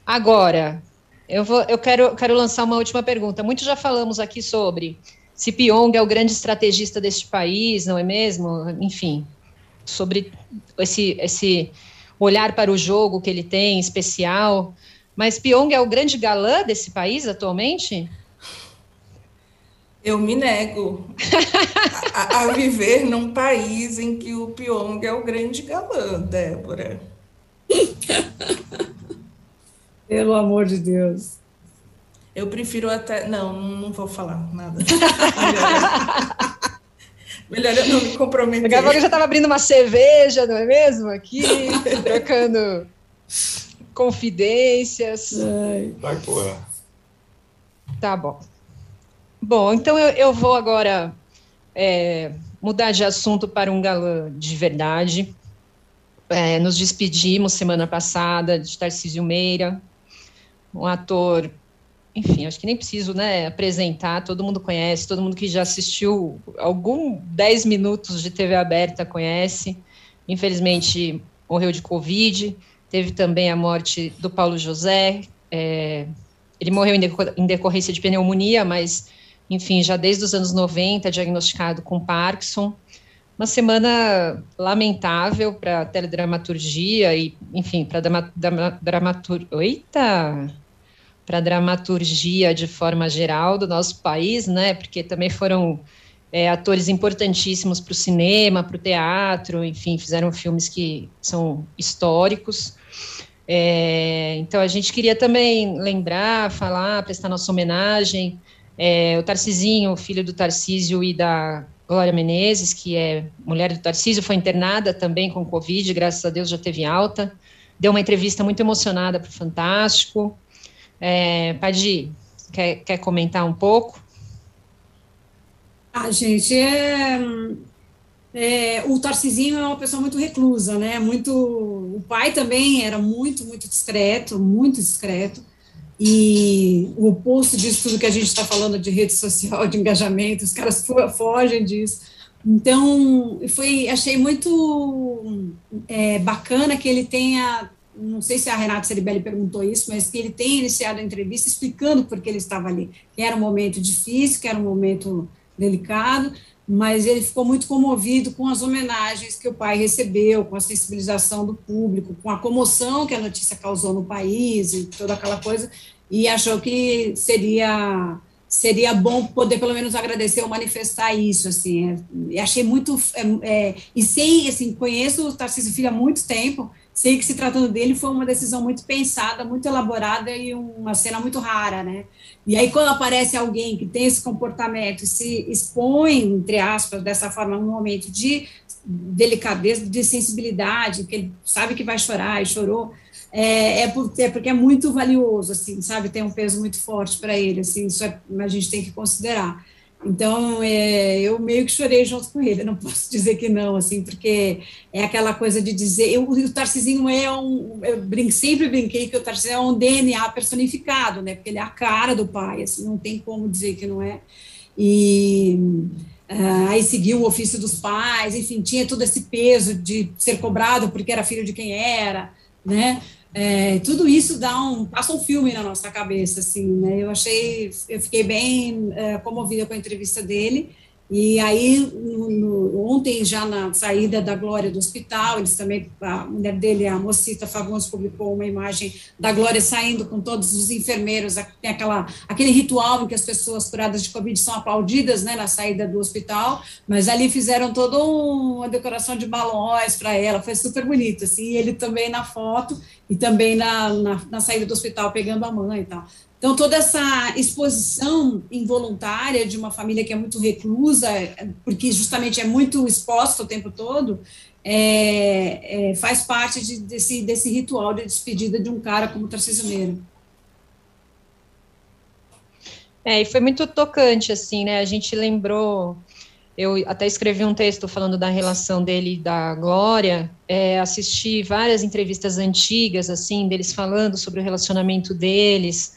Agora, eu, vou, eu quero, quero lançar uma última pergunta. Muito já falamos aqui sobre se Pyong é o grande estrategista deste país, não é mesmo? Enfim, sobre esse, esse olhar para o jogo que ele tem, especial. Mas Pyong é o grande galã desse país atualmente? Eu me nego a, a, viver num país em que o Pyong é o grande galã, Débora. Pelo amor de Deus. Eu prefiro até. Não, não vou falar nada. [LAUGHS] Melhor eu não me comprometer. Daqui a pouco eu já estava abrindo uma cerveja, não é mesmo? Aqui, [LAUGHS] trocando confidências. Vai, porra. Tá bom. Bom, então eu, eu vou agora é, mudar de assunto para um galã de verdade. É, nos despedimos semana passada de Tarcísio Meira, um ator enfim, acho que nem preciso né, apresentar, todo mundo conhece, todo mundo que já assistiu algum 10 minutos de TV aberta conhece. Infelizmente, morreu de Covid. Teve também a morte do Paulo José. É, ele morreu em decorrência de pneumonia, mas, enfim, já desde os anos 90, diagnosticado com Parkinson. Uma semana lamentável para a teledramaturgia e, enfim, para a dramaturgia. Eita! Para a dramaturgia de forma geral do nosso país, né? Porque também foram é, atores importantíssimos para o cinema, para o teatro, enfim, fizeram filmes que são históricos. É, então a gente queria também lembrar, falar, prestar nossa homenagem. É, o Tarcisinho, filho do Tarcísio e da Glória Menezes, que é mulher do Tarcísio, foi internada também com Covid, graças a Deus já teve alta. Deu uma entrevista muito emocionada para o Fantástico. É, Padi, quer, quer comentar um pouco? Ah, gente, é, é, o Tarcisinho é uma pessoa muito reclusa, né? Muito, o pai também era muito, muito discreto, muito discreto. E o oposto disso tudo que a gente está falando de rede social, de engajamento, os caras fogem disso. Então, foi, achei muito é, bacana que ele tenha, não sei se a Renata Ceribelli perguntou isso, mas que ele tenha iniciado a entrevista explicando por que ele estava ali. Que era um momento difícil, que era um momento delicado, mas ele ficou muito comovido com as homenagens que o pai recebeu, com a sensibilização do público, com a comoção que a notícia causou no país e toda aquela coisa, e achou que seria seria bom poder pelo menos agradecer ou manifestar isso, assim, é, achei muito, é, é, e sei, assim, conheço o Tarcísio Filho há muito tempo, sei que se tratando dele foi uma decisão muito pensada, muito elaborada e uma cena muito rara, né, e aí quando aparece alguém que tem esse comportamento se expõe, entre aspas, dessa forma, num momento de delicadeza, de sensibilidade, que ele sabe que vai chorar e chorou, é, é, por, é, porque é muito valioso, assim, sabe? Tem um peso muito forte para ele, assim, isso é, a gente tem que considerar. Então, é, eu meio que chorei junto com ele, não [LAUGHS] posso dizer que não, assim, porque é aquela coisa de dizer, eu, o Tarcisinho é um, eu brin, sempre brinquei que o Tarcisinho é um DNA personificado, né, porque ele é a cara do pai, assim, não tem como dizer que não é, e uh, aí seguiu o ofício dos pais, enfim, tinha todo esse peso de ser cobrado porque era filho de quem era, né, é, tudo isso dá um passa um filme na nossa cabeça assim né? Eu achei eu fiquei bem é, comovida com a entrevista dele. E aí, ontem, já na saída da Glória do hospital, eles também, a mulher dele, a Mocita Fagundes, publicou uma imagem da Glória saindo com todos os enfermeiros, tem aquela, aquele ritual em que as pessoas curadas de Covid são aplaudidas, né, na saída do hospital, mas ali fizeram toda uma decoração de balões para ela, foi super bonito, assim, ele também na foto, e também na, na, na saída do hospital pegando a mãe e tal. Então, toda essa exposição involuntária de uma família que é muito reclusa, porque justamente é muito exposta o tempo todo, é, é, faz parte de, desse, desse ritual de despedida de um cara como Tarcísio Meira. É, e foi muito tocante, assim, né? A gente lembrou. Eu até escrevi um texto falando da relação dele da Glória. É, assisti várias entrevistas antigas, assim, deles falando sobre o relacionamento deles.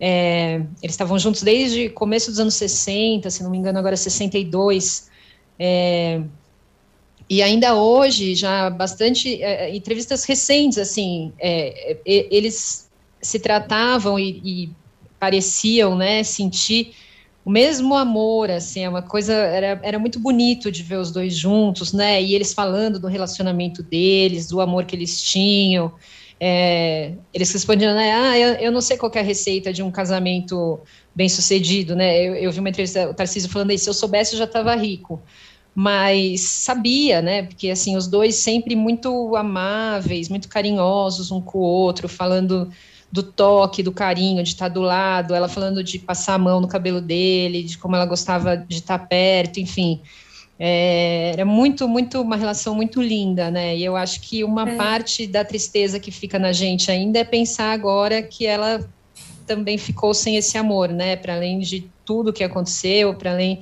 É, eles estavam juntos desde começo dos anos 60, se não me engano, agora 62. É, e ainda hoje, já bastante é, é entrevistas recentes, assim, é, é, eles se tratavam e, e, pareciam, né, sentir o mesmo amor, assim, é uma coisa, era, era muito bonito de ver os dois juntos, né, e eles falando do relacionamento deles, do amor que eles tinham, é, eles respondiam, né, ah, eu, eu, não sei qual é a receita de um casamento bem sucedido, né, eu, eu vi uma entrevista, o Tarcísio falando aí, se eu soubesse eu já estava rico, mas sabia, né, porque assim, os dois sempre muito amáveis, muito carinhosos um com o outro, falando do toque, do carinho, de estar do lado, ela falando de passar a mão no cabelo dele, de como ela gostava de estar perto, enfim, é, era muito, muito uma relação muito linda, né? E eu acho que uma é. parte da tristeza que fica na gente ainda é pensar agora que ela também ficou sem esse amor, né? Para além de tudo que aconteceu, para além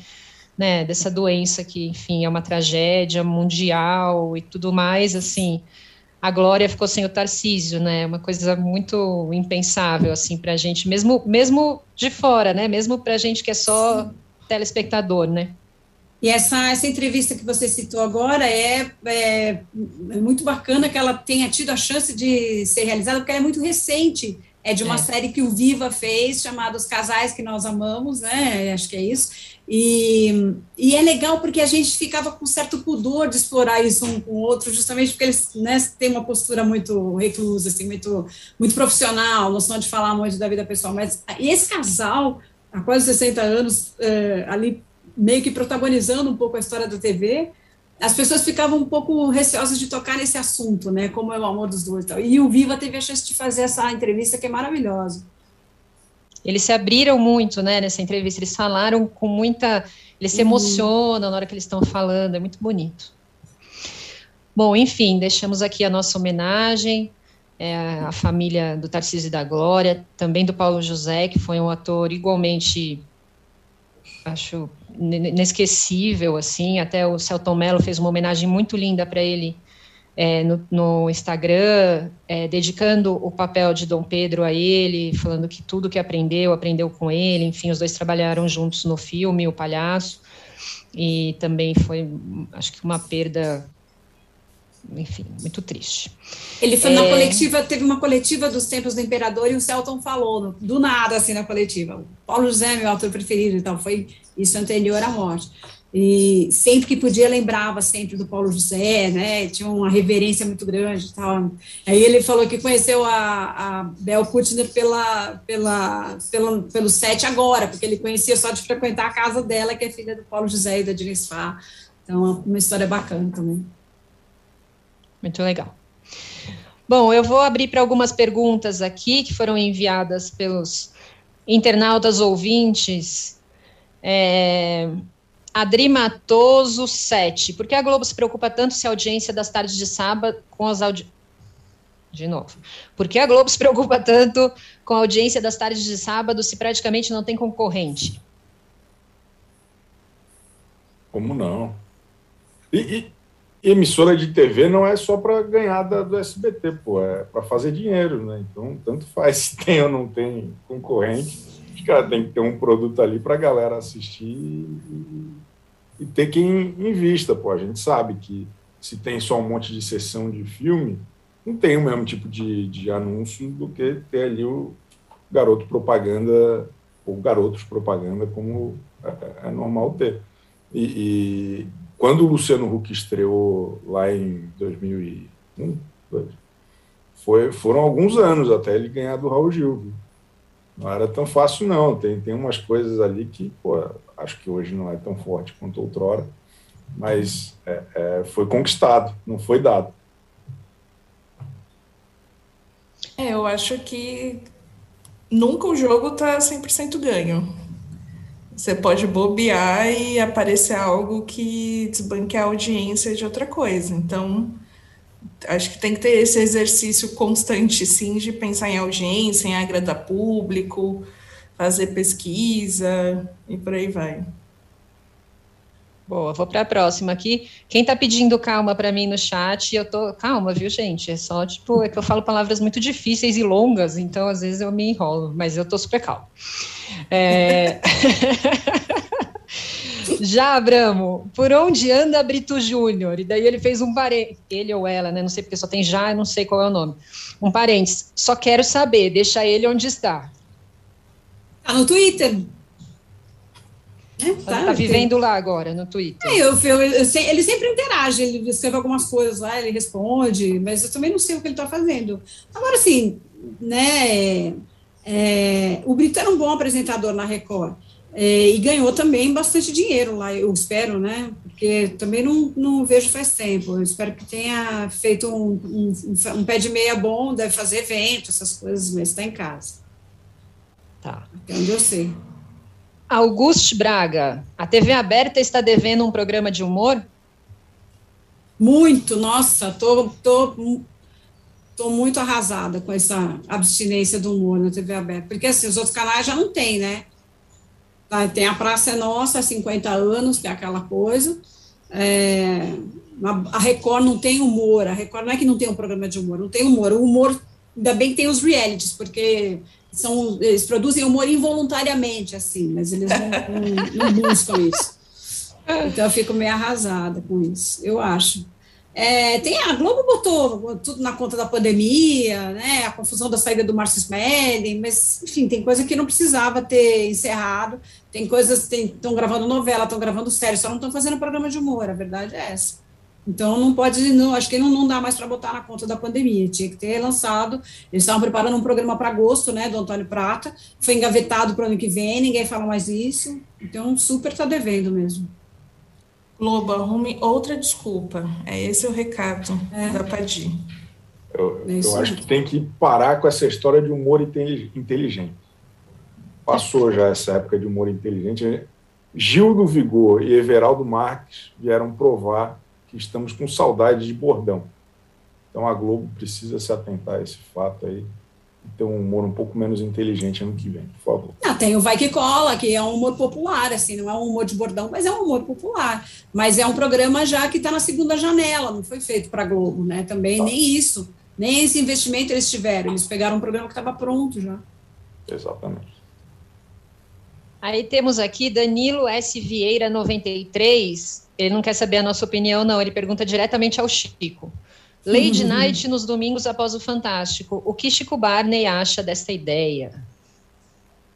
né, dessa doença que, enfim, é uma tragédia mundial e tudo mais, assim, a Glória ficou sem o Tarcísio, né? Uma coisa muito impensável, assim, para a gente, mesmo, mesmo de fora, né? Mesmo para a gente que é só Sim. telespectador, né? E essa, essa entrevista que você citou agora é, é, é, muito bacana que ela tenha tido a chance de ser realizada, porque ela é muito recente. É de uma é. série que o Viva fez, chamada Os Casais que Nós Amamos, né? Acho que é isso. E, e é legal porque a gente ficava com certo pudor de explorar isso um com o outro, justamente porque eles né, têm uma postura muito reclusa, assim, muito, muito profissional, noção de falar muito da vida pessoal. Mas esse casal, há quase 60 anos, é, ali meio que protagonizando um pouco a história da TV, as pessoas ficavam um pouco receosas de tocar nesse assunto, né? Como é o amor dos dois e tal. E o Viva teve a chance de fazer essa entrevista que é maravilhosa. Eles se abriram muito, né, nessa entrevista. Eles falaram com muita Eles se emocionam na hora que eles estão falando, é muito bonito. Bom, enfim, deixamos aqui a nossa homenagem é, à família do Tarcísio e da Glória, também do Paulo José, que foi um ator igualmente, acho, inesquecível, assim, até o Celton Mello fez uma homenagem muito linda para ele é, no, no, Instagram, é, dedicando o papel de Dom Pedro a ele, falando que tudo que aprendeu, aprendeu com ele. Enfim, os dois trabalharam juntos no filme, O Palhaço, e também foi, acho que, uma perda. Enfim, muito triste. Ele foi é... na coletiva, teve uma coletiva dos Tempos do Imperador e o Celton falou, do nada, assim, na coletiva. Paulo José, meu autor preferido e tal, foi isso anterior à morte. E sempre que podia lembrava sempre do Paulo José, né? Tinha uma reverência muito grande e tal. Aí ele falou que conheceu a, a Bel Kutner pela, pela, pela, pelo set agora, porque ele conhecia só de frequentar a casa dela, que é filha do Paulo José e da Diniz Fá. Então, uma história bacana também. Muito legal. Bom, eu vou abrir para algumas perguntas aqui que foram enviadas pelos internautas ouvintes. É, Adri Matoso 7. Por que a Globo se preocupa tanto se a audiência das tardes de sábado com as audi... De novo. Por que a Globo se preocupa tanto com a audiência das tardes de sábado se praticamente não tem concorrente? Como não? E, e, emissora de TV não é só para ganhar da, do SBT, pô, é para fazer dinheiro, né? Então, tanto faz se tem ou não tem concorrente os caras têm que ter um produto ali para a galera assistir e, e, ter quem invista. Pô. A gente sabe que se tem só um monte de sessão de filme, não tem o mesmo tipo de, de anúncio do que ter ali o garoto propaganda ou garotos propaganda, como é, é normal ter. E, e, quando o Luciano Huck estreou lá em 2001, foi, foram alguns anos até ele ganhar do Raul Gil. Viu? não era tão fácil, não. Tem, tem umas coisas ali que, pô, acho que hoje não é tão forte quanto outrora, mas é, é, foi conquistado, não foi dado. É, eu acho que nunca o jogo tá 100% ganho. Você pode bobear e aparecer algo que desbanque a audiência de outra coisa. Então, acho que tem que ter esse exercício constante, sim, de pensar em audiência, em agradar público, fazer pesquisa e por aí vai. Boa, vou para a próxima aqui. Quem está pedindo calma para mim no chat, eu tô calma, viu, gente? É só tipo, é que eu falo palavras muito difíceis e longas, então às vezes eu me enrolo, mas eu tô super calma. É... [LAUGHS] Já, Abramo, por onde anda Brito Júnior? E daí ele fez um parênteses, ele ou ela, né? Não sei porque só tem já, não sei qual é o nome. Um parênteses. Só quero saber, deixa ele onde está. Tá no Twitter. É, tá, tá vivendo lá agora, no Twitter. É, eu, eu, eu, ele sempre interage, ele escreve algumas coisas lá, ele responde, mas eu também não sei o que ele está fazendo. Agora, assim, né, é, o Brito era um bom apresentador na Record. É, e ganhou também bastante dinheiro lá, eu espero, né? Porque também não, não vejo faz tempo. Eu espero que tenha feito um, um, um pé de meia bom, deve fazer evento, essas coisas, mas está em casa. Tá. Até onde eu sei. Auguste Braga, a TV aberta está devendo um programa de humor? Muito, nossa, tô, tô, tô muito arrasada com essa abstinência do humor na TV aberta, porque assim, os outros canais já não tem, né? Tem a Praça é Nossa, há 50 anos, que é aquela coisa. É, a Record não tem humor, a Record não é que não tem um programa de humor, não tem humor. O humor, ainda bem que tem os realities, porque são, eles produzem humor involuntariamente, assim, mas eles não, não, não buscam isso. Então eu fico meio arrasada com isso, eu acho. É, tem a Globo botou tudo na conta da pandemia, né? A confusão da saída do Márcio Smelling, mas enfim, tem coisa que não precisava ter encerrado. Tem coisas estão gravando novela, estão gravando série, só não estão fazendo programa de humor. A verdade é essa. Então não pode, não, acho que não, não dá mais para botar na conta da pandemia. Tinha que ter lançado. Eles estavam preparando um programa para agosto, né? Do Antônio Prata, foi engavetado para o ano que vem. Ninguém fala mais isso. Então super está devendo mesmo. Lobo, arrume outra desculpa. É esse o recado é. da Padir. Eu, é eu acho que tem que parar com essa história de humor inteligente. Passou já essa época de humor inteligente. Gil do Vigor e Everaldo Marques vieram provar que estamos com saudade de bordão. Então a Globo precisa se atentar a esse fato aí e ter um humor um pouco menos inteligente ano que vem, por favor. Ah, tem o Vai Que Cola, que é um humor popular, assim, não é um humor de bordão, mas é um humor popular. Mas é um programa já que está na segunda janela, não foi feito para a Globo, né? Também tá. nem isso, nem esse investimento eles tiveram. Eles pegaram um programa que estava pronto já. Exatamente. Aí temos aqui Danilo S. Vieira 93. Ele não quer saber a nossa opinião, não. Ele pergunta diretamente ao Chico. Lady Night nos domingos após o Fantástico. O que Chico Barney acha desta ideia?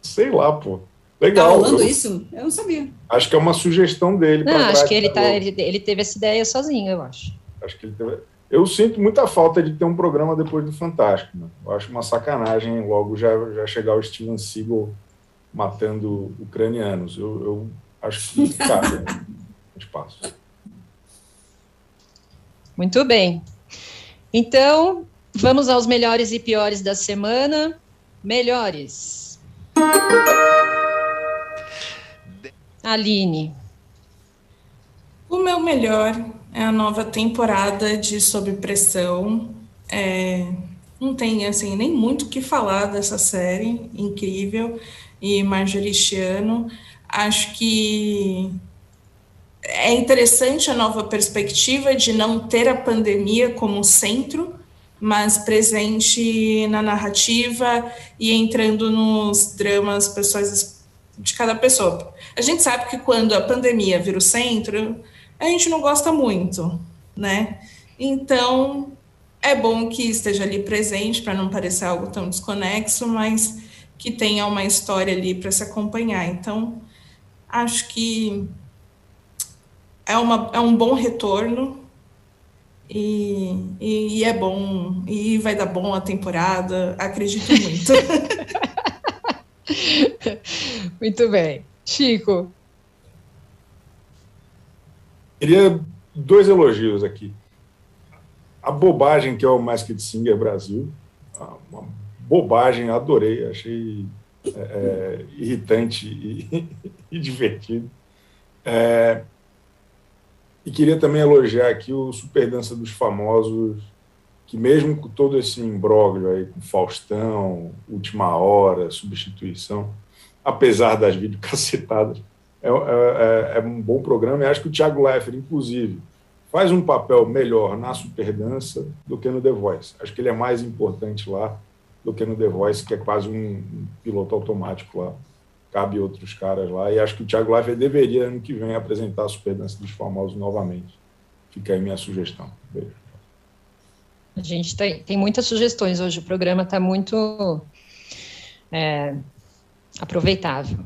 Sei lá, pô. Legal. Tá rolando eu, isso? Eu não sabia. Acho que é uma sugestão dele. Não, acho que ele, tá, ele, ele, teve essa ideia sozinho, eu acho. Acho que ele teve... Eu sinto muita falta de ter um programa depois do Fantástico. Né? Eu acho uma sacanagem logo já, já chegar o Steven Seagal matando ucranianos. Eu, eu acho que cabe espaço. Muito bem. Então, vamos aos melhores e piores da semana. Melhores. Aline. O meu melhor é a nova temporada de Sob Pressão. É, não tem assim nem muito o que falar dessa série incrível e marjoristiano. Acho que é interessante a nova perspectiva de não ter a pandemia como centro, mas presente na narrativa e entrando nos dramas pessoais de cada pessoa. A gente sabe que quando a pandemia vira o centro, a gente não gosta muito, né? Então, é bom que esteja ali presente para não parecer algo tão desconexo, mas que tenha uma história ali para se acompanhar. Então, acho que é, uma, é um bom retorno e, e, e, é bom, e vai dar bom a temporada, acredito muito. [LAUGHS] muito bem. Chico. Queria dois elogios aqui. A bobagem que é o Masked Singer Brasil, uma bobagem, adorei, achei é, é, irritante e, [LAUGHS] e divertido. É, e queria também elogiar aqui o Super Dança dos Famosos, que mesmo com todo esse imbróglio aí, com Faustão, Última Hora, Substituição, apesar das videocacetadas, é, é, é, é um bom programa e acho que o Thiago Leifert, inclusive, faz um papel melhor na Super Dança do que no The Voice. Acho que ele é mais importante lá do que no The Voice, que é quase um, piloto automático lá. Cabe outros caras lá. E acho que o Thiago Leifert deveria, ano que vem, apresentar a Superdança dos Famosos novamente. Fica aí minha sugestão. Beijo. A gente tem, tem muitas sugestões hoje. O programa está muito é, aproveitável.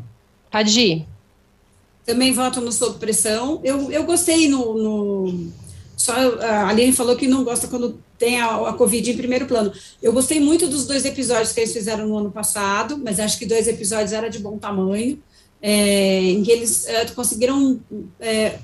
Padi. Também voto no Sob Pressão. Eu, eu gostei no, no só a Aline falou que não gosta quando tem a, a, Covid em primeiro plano. Eu gostei muito dos dois episódios que eles fizeram no ano passado, mas acho que dois episódios era de bom tamanho, é, em que eles é, conseguiram é,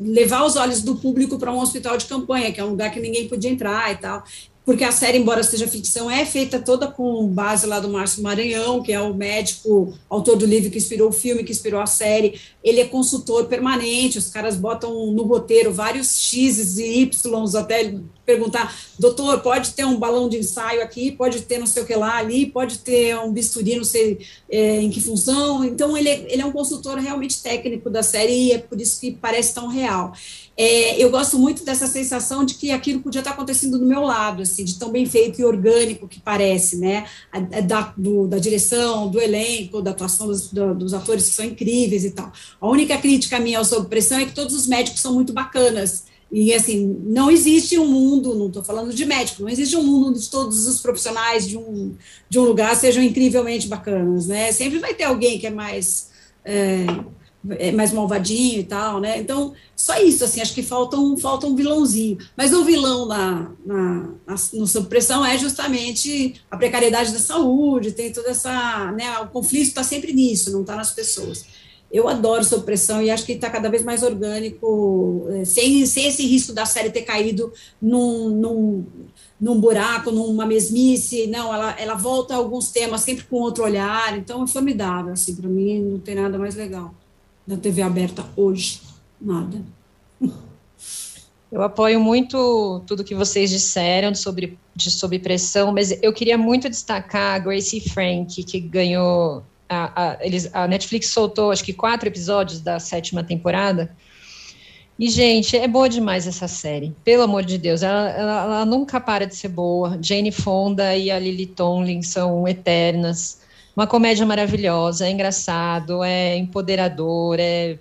levar os olhos do público para um hospital de campanha, que é um lugar que ninguém podia entrar e tal porque a série, embora seja ficção, é feita toda com base lá do Márcio Maranhão, que é o médico, autor do livro que inspirou o filme, que inspirou a série. Ele é consultor permanente, os caras botam no roteiro vários X's e Y's até perguntar, doutor, pode ter um balão de ensaio aqui, pode ter não sei o que lá ali, pode ter um bisturi, não sei é, em que função. Então, ele é, ele é um consultor realmente técnico da série e é por isso que parece tão real é, eu gosto muito dessa sensação de que aquilo podia estar acontecendo do meu lado, assim, de tão bem feito e orgânico que parece, né? Da, do, da direção, do elenco, da atuação dos, do, dos atores que são incríveis e tal. A única crítica minha ao Sob Pressão é que todos os médicos são muito bacanas. E, assim, não existe um mundo, não estou falando de médico, não existe um mundo onde todos os profissionais de um, de um lugar sejam incrivelmente bacanas, né? Sempre vai ter alguém que é mais. É mais malvadinho e tal, né? Então, só isso, assim, acho que falta um, falta um vilãozinho. Mas o vilão na, na, na no supressão é justamente a precariedade da saúde, tem toda essa, né? O conflito está sempre nisso, não está nas pessoas. Eu adoro supressão e acho que está cada vez mais orgânico, é, sem, sem esse risco da série ter caído num, num, num buraco, numa mesmice. Não, ela, ela volta a alguns temas sempre com outro olhar. Então, é formidável, assim, para mim não tem nada mais legal. Da TV aberta hoje. Nada. Eu apoio muito tudo que vocês disseram sobre, de, sobre pressão, mas eu queria muito destacar a Gracie Frank, que ganhou. A, a, eles, a Netflix soltou acho que quatro episódios da sétima temporada. E, gente, é boa demais essa série. Pelo amor de Deus, ela, ela, ela nunca para de ser boa. Jane Fonda e a Lily Tomlin são eternas. Uma comédia maravilhosa, é engraçado, é empoderador, é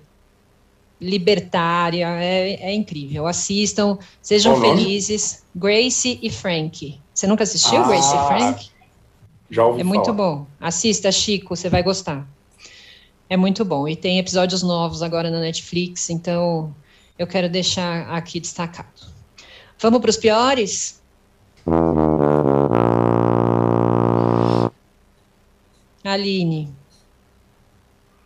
libertária, é, é incrível. Assistam, sejam Qual felizes. Gracie e Frank. Você nunca assistiu Ah, Gracie e Frank? Já ouvi É muito falar. bom. Assista, Chico, você vai gostar. É muito bom. E tem episódios novos agora na Netflix, então eu quero deixar aqui destacado. Vamos para os piores? Aline.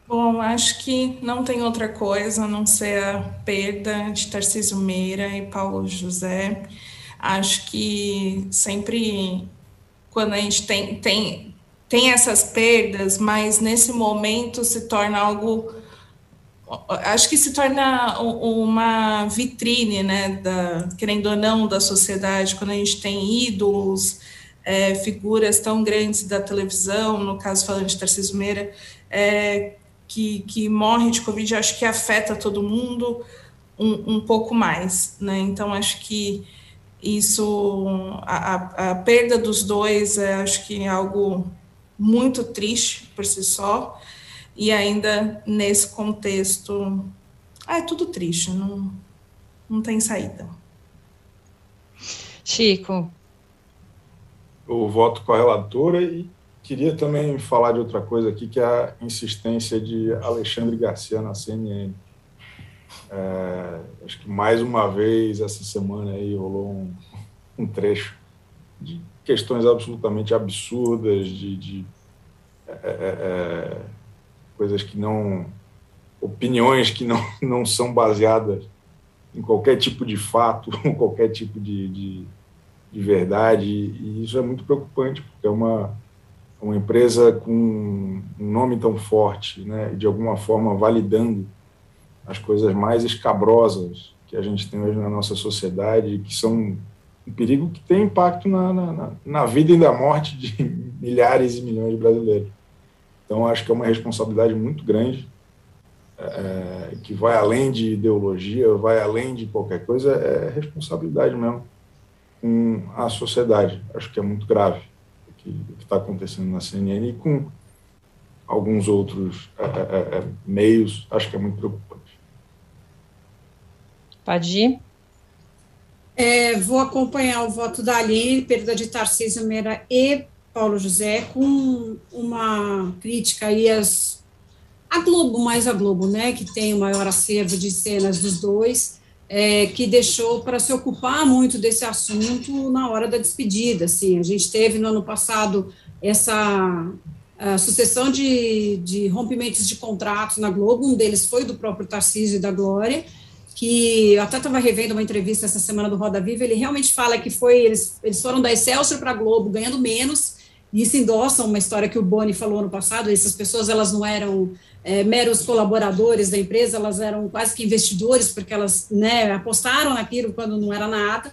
Bom, acho que não tem outra coisa a não ser a perda de Tarcísio Meira e Paulo José. Acho que sempre quando a gente tem, tem, tem essas perdas, mas nesse momento se torna algo. Acho que se torna uma vitrine, né, da, querendo ou não, da sociedade, quando a gente tem ídolos, é, figuras tão grandes da televisão, no caso falando de Tarcísio Meira, é, que, que morre de Covid, acho que afeta todo mundo um, um pouco mais, né? Então, acho que isso, a, a, a perda dos dois, é, acho que é algo muito triste por si só, e ainda nesse contexto, ah, é tudo triste, não, não tem saída. Chico. Eu voto com a relatora e queria também falar de outra coisa aqui, que é a insistência de Alexandre Garcia na CNN. É, acho que mais uma vez essa semana aí rolou um, um trecho de questões absolutamente absurdas, de, de é, é, é, coisas que não. opiniões que não, não são baseadas em qualquer tipo de fato, [LAUGHS] qualquer tipo de, de, de verdade, e isso é muito preocupante, porque é uma, uma empresa com um nome tão forte, né, de alguma forma validando as coisas mais escabrosas que a gente tem hoje na nossa sociedade, que são um perigo que tem impacto na, na, na vida e na morte de [LAUGHS] milhares e milhões de brasileiros. Então, acho que é uma responsabilidade muito grande, é, que vai além de ideologia, vai além de qualquer coisa, é responsabilidade mesmo com a sociedade. Acho que é muito grave o que está acontecendo na CNN e com alguns outros é, é, meios, acho que é muito preocupante. Padi? É, vou acompanhar o voto da Aline, perda de Tarcísio Meira e Paulo José, com uma crítica aí às, a Globo, mais a Globo, né, que tem o maior acervo de cenas dos dois, é, que deixou para se ocupar muito desse assunto na hora da despedida. Assim. A gente teve no ano passado essa sucessão de, de rompimentos de contratos na Globo, um deles foi do próprio Tarcísio e da Glória, que eu até estava revendo uma entrevista essa semana do Roda Viva, ele realmente fala que foi eles, eles foram da Excelsior para a Globo ganhando menos, e isso endossa uma história que o Boni falou no passado, essas pessoas elas não eram é, meros colaboradores da empresa, elas eram quase que investidores, porque elas né, apostaram naquilo quando não era nada.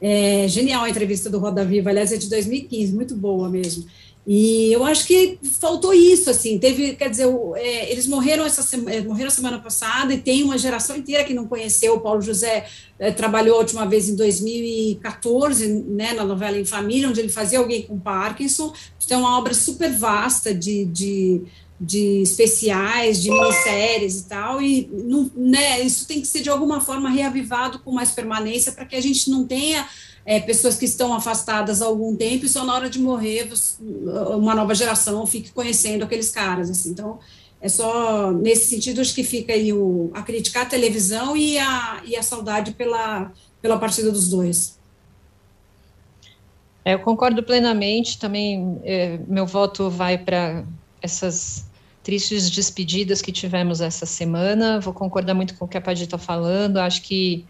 É, genial a entrevista do Roda Viva, aliás, é de 2015, muito boa mesmo. E eu acho que faltou isso, assim, teve, quer dizer, é, eles morreram essa semana, morreram semana passada e tem uma geração inteira que não conheceu, o Paulo José é, trabalhou a última vez em 2014, né, na novela Em Família, onde ele fazia alguém com Parkinson, então é uma obra super vasta de, de, de especiais, de minisséries e tal, e não, né, isso tem que ser de alguma forma reavivado com mais permanência para que a gente não tenha é, pessoas que estão afastadas há algum tempo e só na hora de morrer uma nova geração fique conhecendo aqueles caras, assim, então é só nesse sentido acho que fica aí o, a criticar a televisão e a, e a saudade pela, pela partida dos dois. É, eu concordo plenamente, também é, meu voto vai para essas tristes despedidas que tivemos essa semana, vou concordar muito com o que a Paty está falando, acho que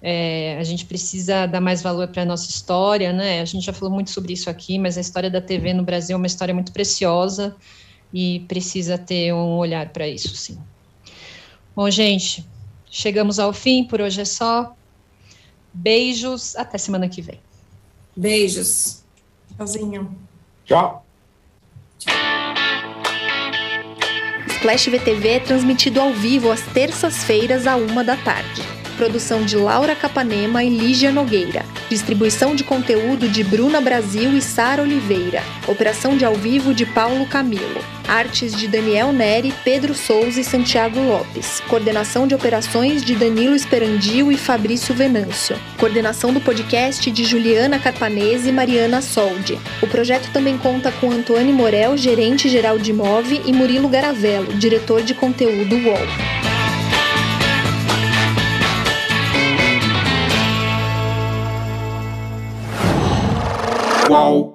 é, a gente precisa dar mais valor para a nossa história, né? A gente já falou muito sobre isso aqui, mas a história da TV no Brasil é uma história muito preciosa e precisa ter um olhar para isso, sim. Bom, gente, chegamos ao fim, por hoje é só. Beijos, até semana que vem. Beijos. Tchauzinho. Tchau. Splash VTV é transmitido ao vivo às terças-feiras, à uma da tarde. Produção de Laura Capanema e Lígia Nogueira. Distribuição de conteúdo de Bruna Brasil e Sara Oliveira. Operação de ao vivo de Paulo Camilo. Artes de Daniel Neri, Pedro Souza e Santiago Lopes. Coordenação de operações de Danilo Esperandio e Fabrício Venâncio. Coordenação do podcast de Juliana Carpanese e Mariana Soldi. O projeto também conta com Antônio Morel, gerente geral de Move, e Murilo Garavello, diretor de conteúdo UOL. Qual?